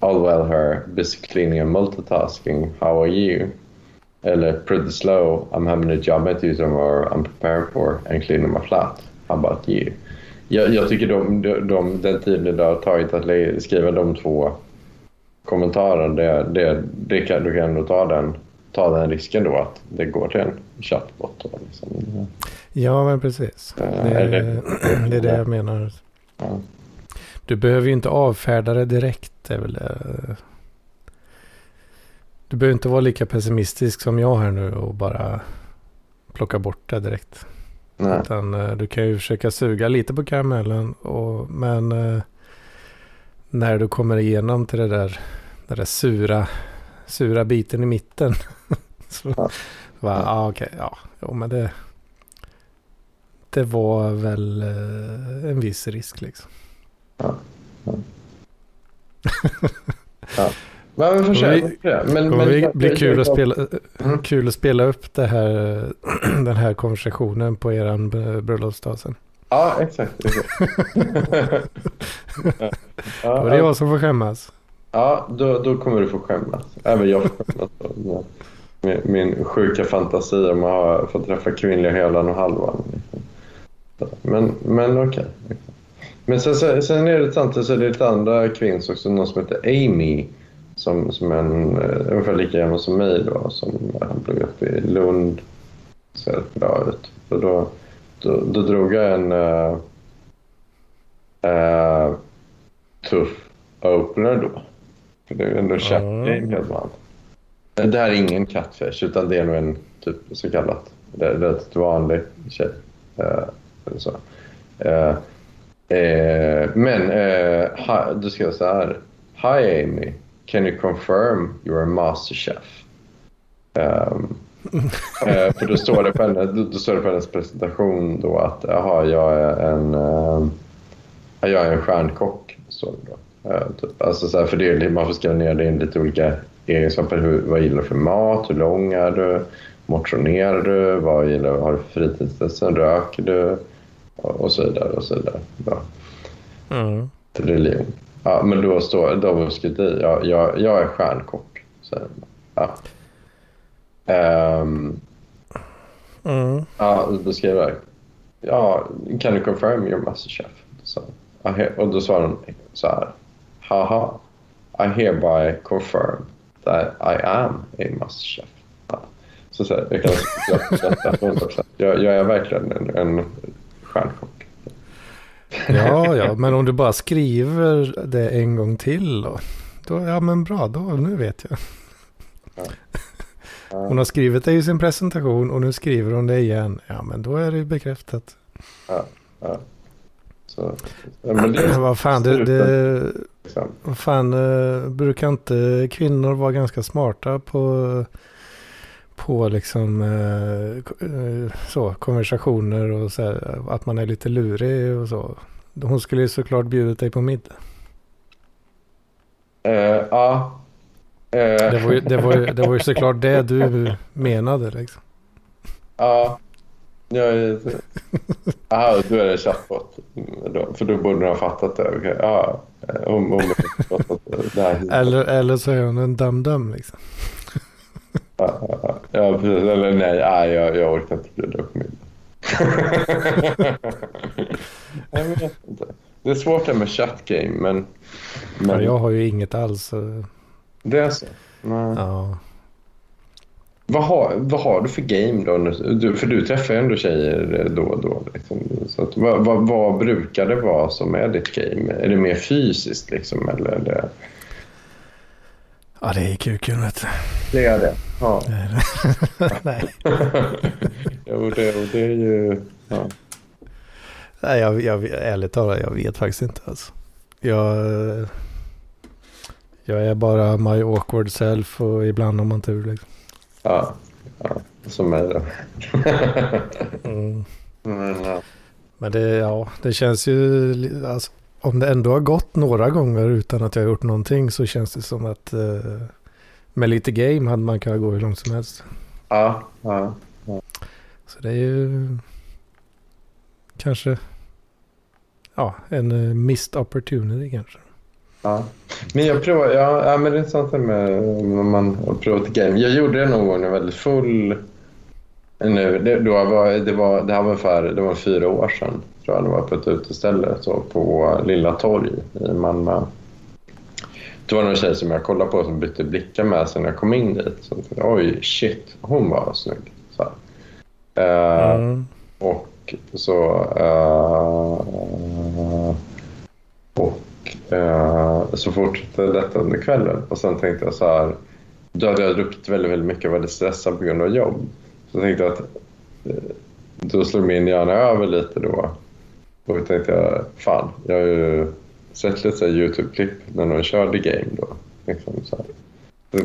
All well her, busy cleaning and multitasking, how are you? Eller pretty slow, I'm having a job interview tomorrow I'm preparing for and cleaning my flat. How about you? Jag, jag tycker de, de, de, den tiden det har tagit att skriva de två kommentarerna, det, det, det kan, du kan ändå ta den, ta den risken då att det går till en chatbot. Liksom. Ja, men precis. Eh, Det, eller- det är det jag menar. Du behöver ju inte avfärda det direkt. Det är väl det. Du behöver inte vara lika pessimistisk som jag här nu och bara plocka bort det direkt. Nej. Utan eh, du kan ju försöka suga lite på karamellen. Och, men eh, när du kommer igenom till det där, den där sura, sura biten i mitten. så Ja. bara, ja okej, ja, jo men det, det var väl eh, en viss risk liksom. Men vi får se. Vi- vi. Men, men, bli, bli kul, att spela, Mm. kul att spela upp det här, den här konversationen på b- bröllopsdag sen. Ja, exakt. exakt. ja, är det ja, jag som får skämmas. ja då, då kommer du få skämmas. Även jag får skämmas. då. Min, min sjuka fantasi om att få träffa kvinnliga helan och halvan. Men, men okej. okej. Men sen, sen, sen är det samtidigt så är det lite andra kvinnor också. Någon som heter Amy. Som, som är en, eh, ungefär lika gammal som mig då. Som eh, pluggat i Lund. Ser rätt bra ut. Och då, då, då drog jag en eh, eh, tuff opener då. För det är ju ändå chat Mm. vanligt. Det här är ingen catfish utan det är nog en typ så kallat. Rätt vanlig tjej. Eller så. Eh, eh, men eh, hi, du säga så här. Hi Amy, can you confirm you're a master chef? Um, eh, för då står, det på henne, då, står det på hennes presentation då att jaha, jag är en, eh, jag är en stjärnkock. Står det då. Eh, typ. alltså så här, för det man får skriva ner det in lite olika egenskaper. Hur, vad gillar du för mat? Hur lång är du? Motionerar du? Vad gillar, har du för fritidsintressen? Röker du? Och, så vidare. Och så vidare. Bra. Mm. Religion. Ja, men då står i. Ja, jag, jag är stjärnkock. Så, ja. Ehm, Mm. Ja, jag. Ja, can you confirm your master chef? Så, och då svarade hon så här. Haha, I hereby confirm that I am a master chef. Ja. Så, så här, jag kan skratta 100%. jag, jag är verkligen en, en stjärnkock. Ja, ja, men om du bara skriver det en gång till då. då ja, men bra, då, nu vet jag. Hon har skrivit det i sin presentation och nu skriver hon det igen. Ja, men då är det ju bekräftat. Så, ja, men det vad fan, det, det, vad fan eh, brukar inte kvinnor vara ganska smarta på, på liksom eh, eh, så, konversationer och så här, att man är lite lurig och så. Hon skulle ju såklart bjudit dig på middag. eh, ja. Eh, Det var, ju, det, var ju, det var ju såklart det du menade liksom. Ja. Jag är... Aha, då är det chatbot. För då borde de ha fattat det. Okej, ja. Hon, hon fattat det. här, Eller, eller så är hon en dum-dum liksom. Ja, precis. Eller nej, nej jag, jag orkar inte bjuda upp middag. jag vet inte. Det är svårt det med chatgame, men... Ja, men jag har ju inget alls. så- Det är så. Nej. Ja. Vad, har, vad har du för game då? Du, för du träffar ju ändå tjejer då och då. Liksom. Så att, vad, vad, vad brukar det vara som är ditt game? Är det mer fysiskt liksom? Eller det... ja, det är kuken vet du. Det är det. Ja. Nej. jo, det, det är ju... Ja. Nej, jag, jag, ärligt talat, jag vet faktiskt inte alltså. Jag, jag är bara my awkward self och ibland har man tur liksom. Ja. ja. Som mig då. Mm. Men, ja. Men det, ja, det känns ju, alltså, om det ändå har gått några gånger utan att jag har gjort någonting så känns det som att eh, med lite game hade man kunnat gå hur långt som helst. Ja, ja. Så det är ju kanske ja, en eh, missed opportunity kanske. Ja. Men jag provar, ja, ja men det är sant det med om man har provat game. Jag gjorde det någon gång när jag var väldigt full. Nu, det, då var, det, var, det här var ungefär det var fyra år sedan. Tror jag det var på ett uteställe så på Lilla Torg i Malmö. Det var någon tjej som jag kollade på som bytte blickar med sig när jag kom in dit. Så, jag Oj, shit, hon var snygg. Så. Eh, Mm. och så... eh, och eh, så fortsatte detta under kvällen. Och sen tänkte jag så här... Då hade jag druckit väldigt, väldigt mycket och var väldigt stressad på grund av jobb. Så tänkte jag att... eh, Då slog min hjärna över lite då. Och då tänkte jag, fan, jag är ju sett lite YouTube-klipp när de kör The Game då. Liksom så här.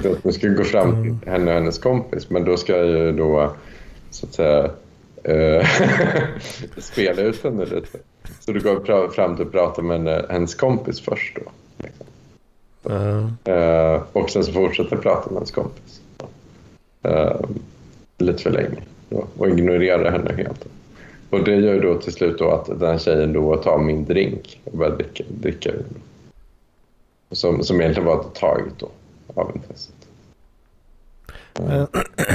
Så att Nu ska gå fram Mm. till henne och hennes kompis, men då ska jag ju då så att säga eh, spela ut henne lite. Så då går jag fram till att prata med henne, hennes kompis först då. Eh, och sen så fortsätter jag prata med hennes kompis. Eh, lite för länge. Då, och ignorerar henne helt. Och det gör ju då till slut då att den tjejen då tar min drink och börjar dricka, dricka ur. Som, som egentligen var taget då av intresset. Men,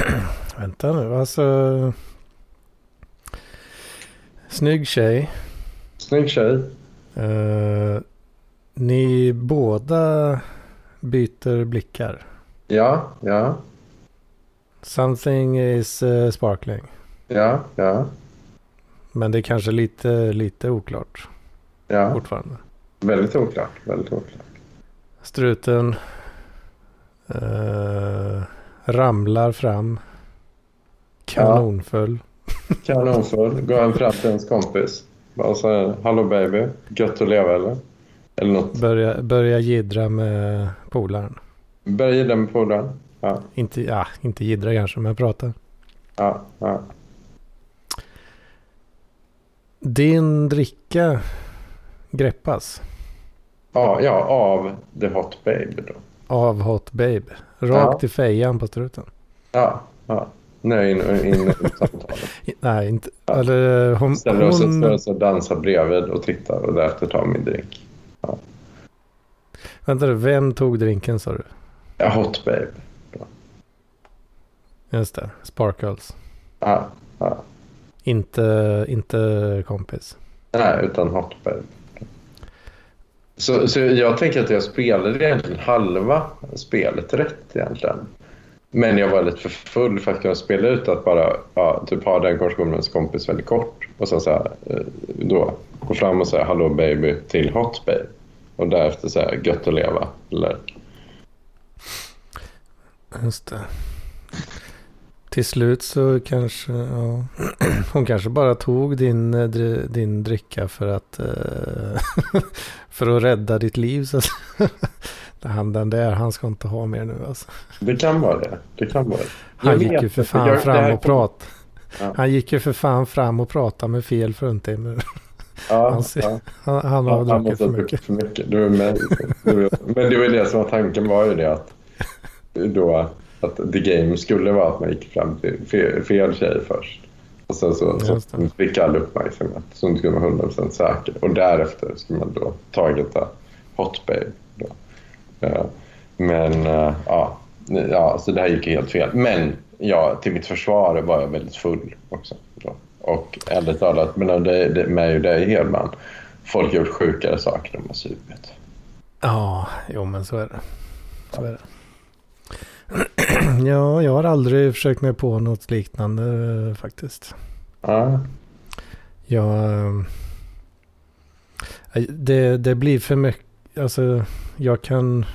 vänta nu, alltså. Snygg tjej. Snygg tjej. Eh, ni båda byter blickar. Ja, ja, Something is eh, sparkling. ja, ja, Men det är kanske lite, lite oklart ja. fortfarande. Väldigt oklart. Väldigt oklart. Struten eh, ramlar fram. Kanonfull. Kanonfull. Går han fram till ens kompis. Bara säger Hallå baby, gött att leva eller? Eller något. Börjar börja jiddra med polaren. Börjar gilla med polaren. Ja, Inte, ja, inte jiddra kanske, men prata. ja, ja. Din dricka greppas Ja, ja, av The Hot Baby då. av Hot Babe. Rakt Ja. i fejan på struten. Ja, ja. Nej, in, in, i samtalet. Nej, inte. Ja. Eller hon... Ställer oss hon oss och dansar bredvid och tittar och därefter tar min drink. vänta nu, vem tog drinken sa du? Ja, Hot Babe. Just det, Sparkles. Ja, ja. Inte, inte kompis. Nej, utan Hot Babe. Så, så jag tänker att jag spelade egentligen halva spelet rätt egentligen. Men jag var lite för full för att kunna spela ut att bara ja, typ ha den konversationen med ens kompis väldigt kort. Och sen så här, eh, då gå fram och säga hallå baby till hot babe. Och därefter säga gött att leva. Eller, Just det. Till slut så kanske, ja. Hon kanske bara tog din, eh, din dricka för att, eh, för att rädda ditt liv. Så att han den där, han ska inte ha mer nu alltså. det kan vara det. Det kan vara det. Han gick ju för fan jag- fram och pratade. Ja. Han gick ju för fan fram och pratade med fel fruntimmer. Ja, Han ser- ja. Han, han har han druckit för mycket. för mycket. Med, det var, men det var det som var tanken var ju det att, då, att the game skulle vara att man gick fram till fel, fel tjej först. Och sen så, så fick all uppmärksamhet så hon skulle vara 100% säker. Och därefter skulle man då targeta hot babe. Då. Eh, Men eh, ja, ja, så det här gick ju helt fel. Men ja, till mitt försvar var jag väldigt full också. Då. Och ärligt talat, men det, det, med ju dig Hedman, folk har gjort sjukare saker än har supit. Ja, jo men så är det. Så är det. Ja, jag har aldrig försökt mig på något liknande eh, faktiskt. Ja, Jag, eh, det, det blir för mycket, alltså jag kan,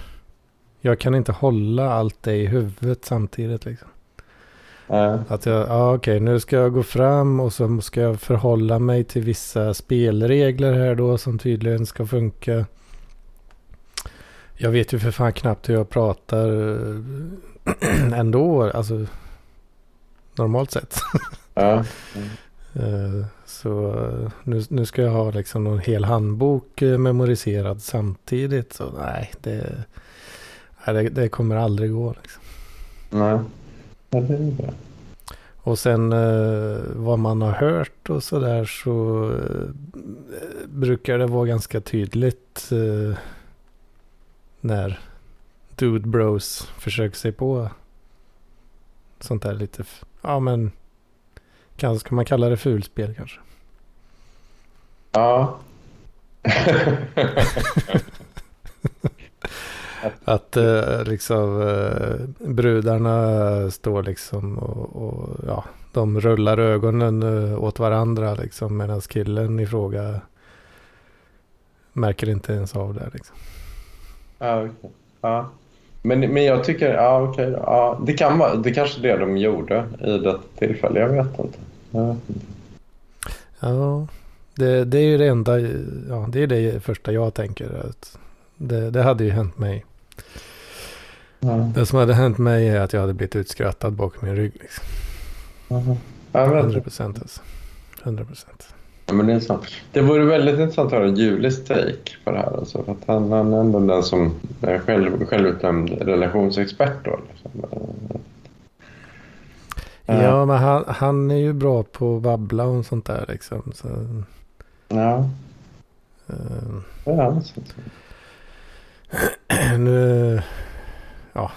jag kan inte hålla allt det i huvudet samtidigt liksom. ja, Att jag, ja okej, nu ska jag gå fram och så ska jag förhålla mig till vissa spelregler här då som tydligen ska funka. Jag vet ju för fan knappt hur jag pratar eh, ändå, alltså normalt sett. ja. Eh, Så eh, nu, nu ska jag ha liksom någon hel handbok memoriserad samtidigt. Så nej, det, nej, det, det kommer aldrig gå. Liksom. Nej. Ja, det är bra. Och sen eh, vad man har hört och sådär så eh, brukar det vara ganska tydligt eh, när Dude Bros försöker sig på sånt där lite, ja men kan, ska man kalla det fulspel kanske? Ja. Att eh, liksom eh, brudarna står liksom och, och ja, de rullar ögonen eh, åt varandra liksom medan killen i fråga märker inte ens av det liksom. Ja, okej. ja. Men, men jag tycker, ja okej. då. Ja, det kan vara, det kanske är det de gjorde i detta tillfälle, jag vet inte. Ja. Ja, Det, det är ju det enda, ja det är det första jag tänker. Att det, det hade ju hänt mig. Ja. Det som hade hänt mig är att jag hade blivit utskrattad bakom min rygg. Liksom. Ja, men, 100 procent alltså. 100 procent. Ja, men det är sant. Det vore väldigt intressant att höra Julis take på det här. Alltså, för att han, han är ändå den som är själv, självutnämnd relationsexpert. Då, liksom. Ja, men han, han är ju bra på att babbla och sånt där liksom. Så, Ja, eh, är han. alltså. nu, ja.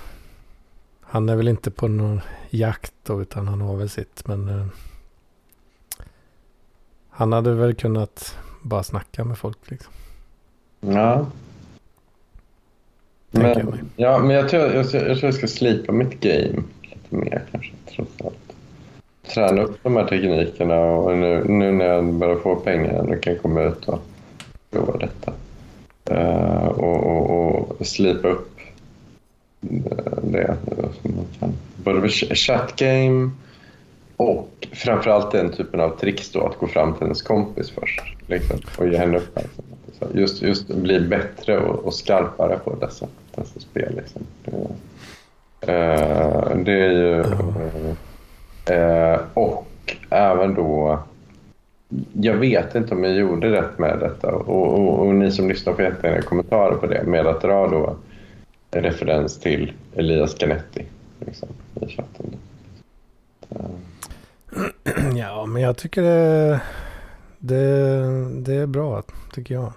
Han är väl inte på någon jakt då, utan han har väl sitt. Men eh, han hade väl kunnat bara snacka med folk liksom. Ja. Tänker jag Men, mig. ja, men jag tror jag, jag, tror jag ska slipa mitt game lite mer kanske, trots allt. Träna upp de här teknikerna och nu, nu när jag börjar få pengar nu kan jag komma ut och prova detta. Eh, och, och, och slipa upp eh, det som man kan. Både chatgame och framförallt den typen av tricks då, att gå fram till ens kompis först liksom, och ge henne uppmärksamhet. Så Just, just bli bättre och, och skarpare på dessa, dessa spel. Liksom. Det, det är ju... Uh, och även då... Jag vet inte om jag gjorde rätt med detta och, och, och ni som lyssnar får jättegärna kommentarer på det med att dra då en referens till Elias Canetti liksom, i chatten. Uh. Ja, men jag tycker det, det, det är bra, tycker jag.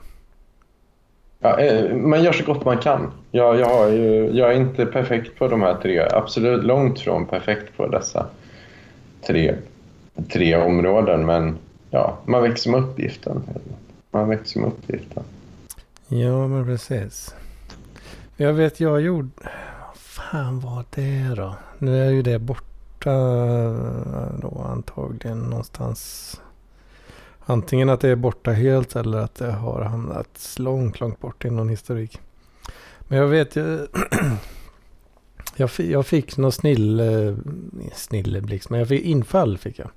Ja, eh, man gör så gott man kan. Jag, jag, ju, jag är inte perfekt på de här tre. Absolut långt från perfekt på dessa tre, tre områden. Men ja, man växer med uppgiften. Man växer med uppgiften. Ja, men precis. Jag vet, jag gjorde... Vad fan var det då? Nu är ju det borta då antagligen någonstans. Antingen att det är borta helt eller att det har hamnat långt, långt bort i någon historik. Men jag vet ju... Jag jag fick någon snille... Snilleblixt, men jag fick infall fick jag.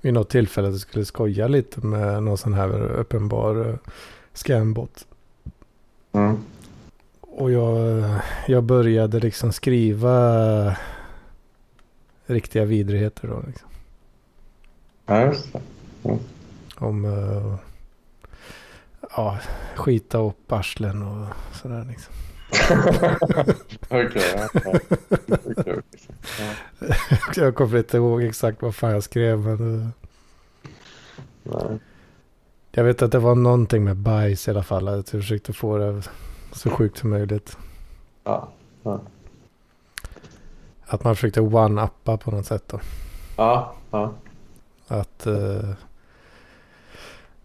Vid något tillfälle att jag skulle skoja lite med någon sån här uppenbar eh, scambot. Mm. Och jag, jag började liksom skriva riktiga vidrigheter då. Liksom. Ja, just det. Om eh, ja, skita upp arslen och sådär liksom. Ja, ja. Ja, Jag kommer inte ihåg exakt vad fan jag skrev. Men eh, nej. jag vet att det var någonting med bajs i alla fall. Att jag försökte få det så sjukt som möjligt. Ja, ja. Att man försökte one-uppa på något sätt då. Ja, ja. Att uh,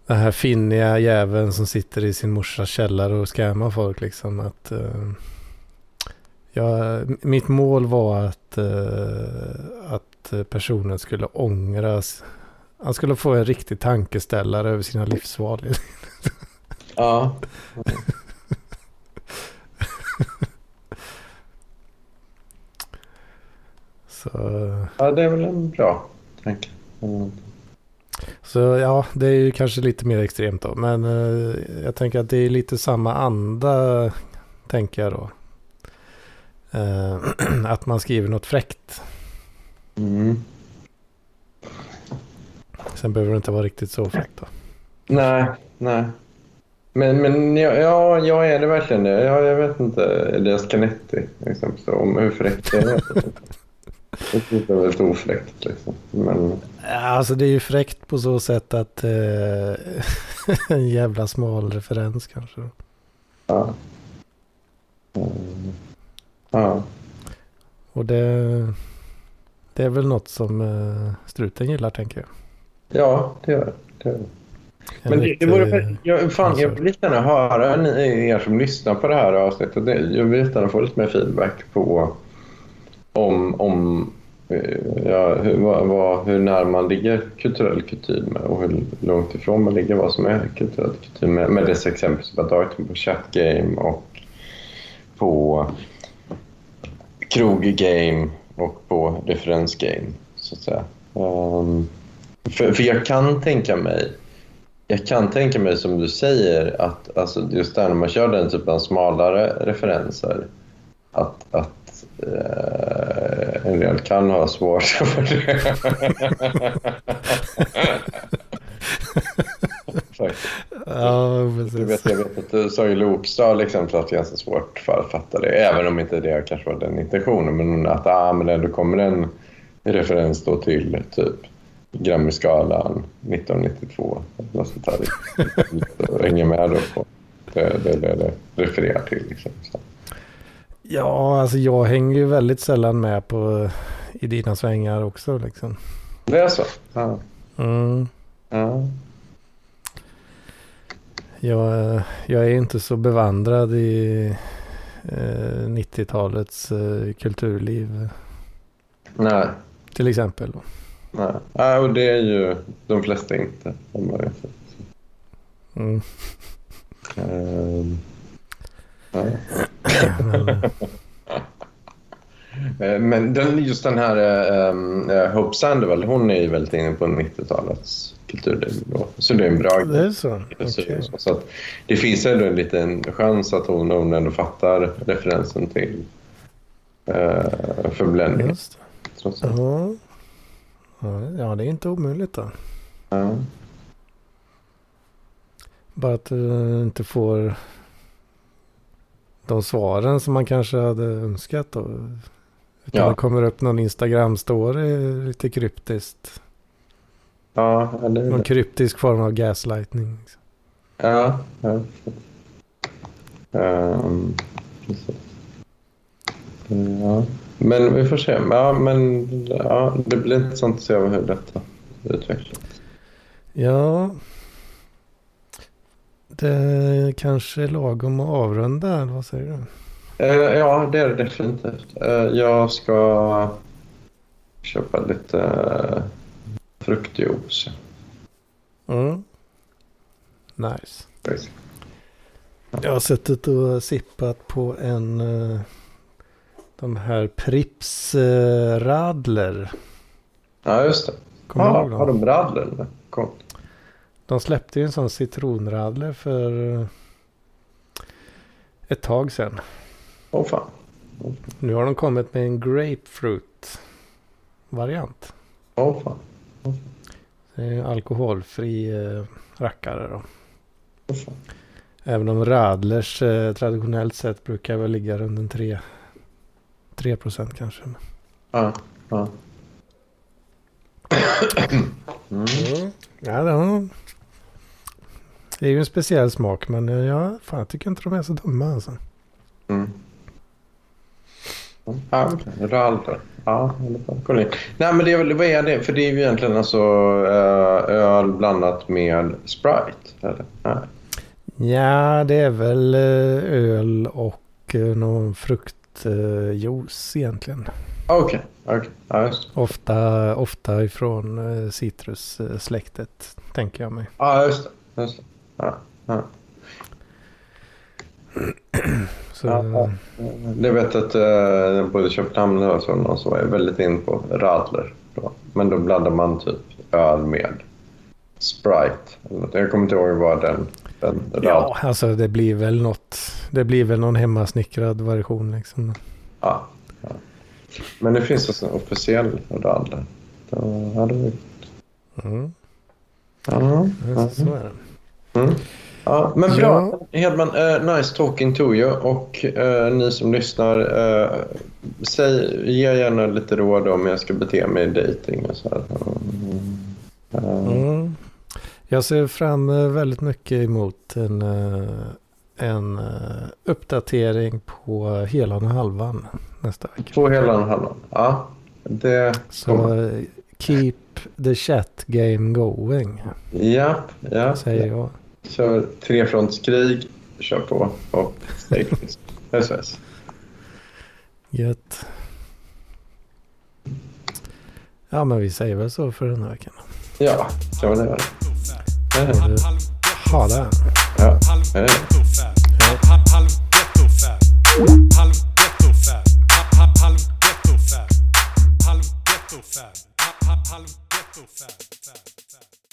den här finniga jäveln som sitter i sin morsas källare och scammar folk liksom. Att, uh, ja, mitt mål var att, uh, att personen skulle ångras. Han skulle få en riktig tankeställare över sina livsval. ja. Så, ja, det är väl en bra tanke. Mm. så ja, det är ju kanske lite mer extremt då. Men uh, jag tänker att det är lite samma anda, tänker jag då. Uh, att man skriver något fräckt. Mm. Sen behöver det inte vara riktigt så fräckt då. Nej, nej. Men, men ja, ja, ja, är det verkligen det? Ja, jag vet inte. Elias Canetti, liksom, så om hur fräckt det är. Det är väldigt ofräckt. Liksom. Men, Alltså det är ju fräckt på så sätt att uh, en jävla smal referens kanske. Ja. Mm. Ja. Och det, det är väl något som uh, struten gillar tänker jag. ja, det gör det. Gör Men det, det vore, jag, fan, jag vill gärna höra ni, er som lyssnar på det här avsnittet. Jag vill gärna få lite mer feedback på om, om eh, ja, hur, vad, vad, hur nära man ligger kulturell kutym och hur långt ifrån man ligger vad som är kulturell kutym med, med dessa exempel som jag tagit på chatgame och på kroggame och på referensgame så att säga. Um, för, för jag kan tänka mig Jag kan tänka mig som du säger att alltså, just där när man kör den typen av smalare referenser att, att eh, en del kan ha svårt för det. Ja, Du vet, jag vet att du sa ju Lokstad liksom, för att det är ganska svårt för att fatta det. Även om inte det kanske var den intentionen. Men att ah, men ändå kommer en referens då till typ Grammisgalan 1992. Något sånt där. hänger med då på det det, det, det refererar till. Liksom. Så. Ja, alltså jag hänger ju väldigt sällan med på i dina svängar också liksom. Det är så? Ja. Mm. ja. Jag, jag är inte så bevandrad i eh, 90-talets eh, kulturliv Nej. till exempel. Nej. Ja, och det är ju de flesta inte. Man vet. Men, Eh, Men den, just den här uh, Hope Sandoval, hon är ju väldigt inne på 90-talets kulturliv. Då. Så det är en bra det är så? Okej. Så att det finns ändå en liten chans att hon, hon ändå fattar referensen till uh, förblänning. Just. Ja. Ja, det är inte omöjligt då. Ja. Bara att du inte får de svaren som man kanske hade önskat. Då. Utan Ja. det kommer upp någon Instagram-story lite kryptiskt. Ja, eller Någon kryptisk form av gaslightning. liksom. Ja, ja. Precis. ja. Men vi får se. Ja, men ja, det blir intressant att se hur detta utvecklas. Ja. Det kanske är lagom att avrunda. Vad säger du? Eh, ja, det är det definitivt. Eh, jag ska köpa lite uh, fruktjuice. Mm. Nice. Jag har suttit och sippat på en eh, de här Prips eh, Radler. Ja, just det. Kommer du har de radler? eller? De släppte ju en sån citronradler för eh, ett tag sedan. Åh fan. Nu har de kommit med en grapefruit variant. Åh fan. Det är en alkoholfri eh, rackare då. Fan. Även om radlers eh, traditionellt sett brukar väl ligga runt en 3, 3 procent kanske. Ja, ja. Mm. Ja, det, har- det är ju en speciell smak men eh, ja, fan, jag tycker inte de är så dumma alltså. Mm. Ja, okej. Radler. Ja. Kolla in. Nej, men det är väl, vad är det? För det är ju egentligen alltså eh, öl blandat med Sprite. Eller? Nej. Ja, det är väl eh, öl och någon fruktjuice egentligen. Okej, okej. Ja, just det. Ofta, ofta ifrån citrussläktet tänker jag mig. Ja, just det. Just det. Ja, ja. Så, Ja, ja. Det vet att uh, både Köpenhamn och så är väldigt in på radler. Då. Men då blandar man typ öl med Sprite. Jag kommer inte ihåg vad den, den. Ja, alltså det blir väl något. Det blir väl någon hemmasnickrad version liksom. Ja, ja. Men det finns alltså en officiell radler. Då hade vi... Mm. Ja, Ja, Så är det. Mm. Ja, men bra. Ja. Hedman, eh, nice talking to you. Och eh, ni som lyssnar, eh, säg, ge gärna lite råd om jag ska bete mig i dating och så här. Mm. Mm. Jag ser fram väldigt mycket emot en, en uppdatering på helan och halvan nästa vecka. På hela den halvan. Ja, det Så keep the chat game going, Ja, ja. säger jag. Kör trefrontskrig, kör på och stay. SOS. Gött. Ja, men vi säger väl så för den här veckan. Ja, kan man göra. Ha det. Ja, eh. Halv ghetto-fab.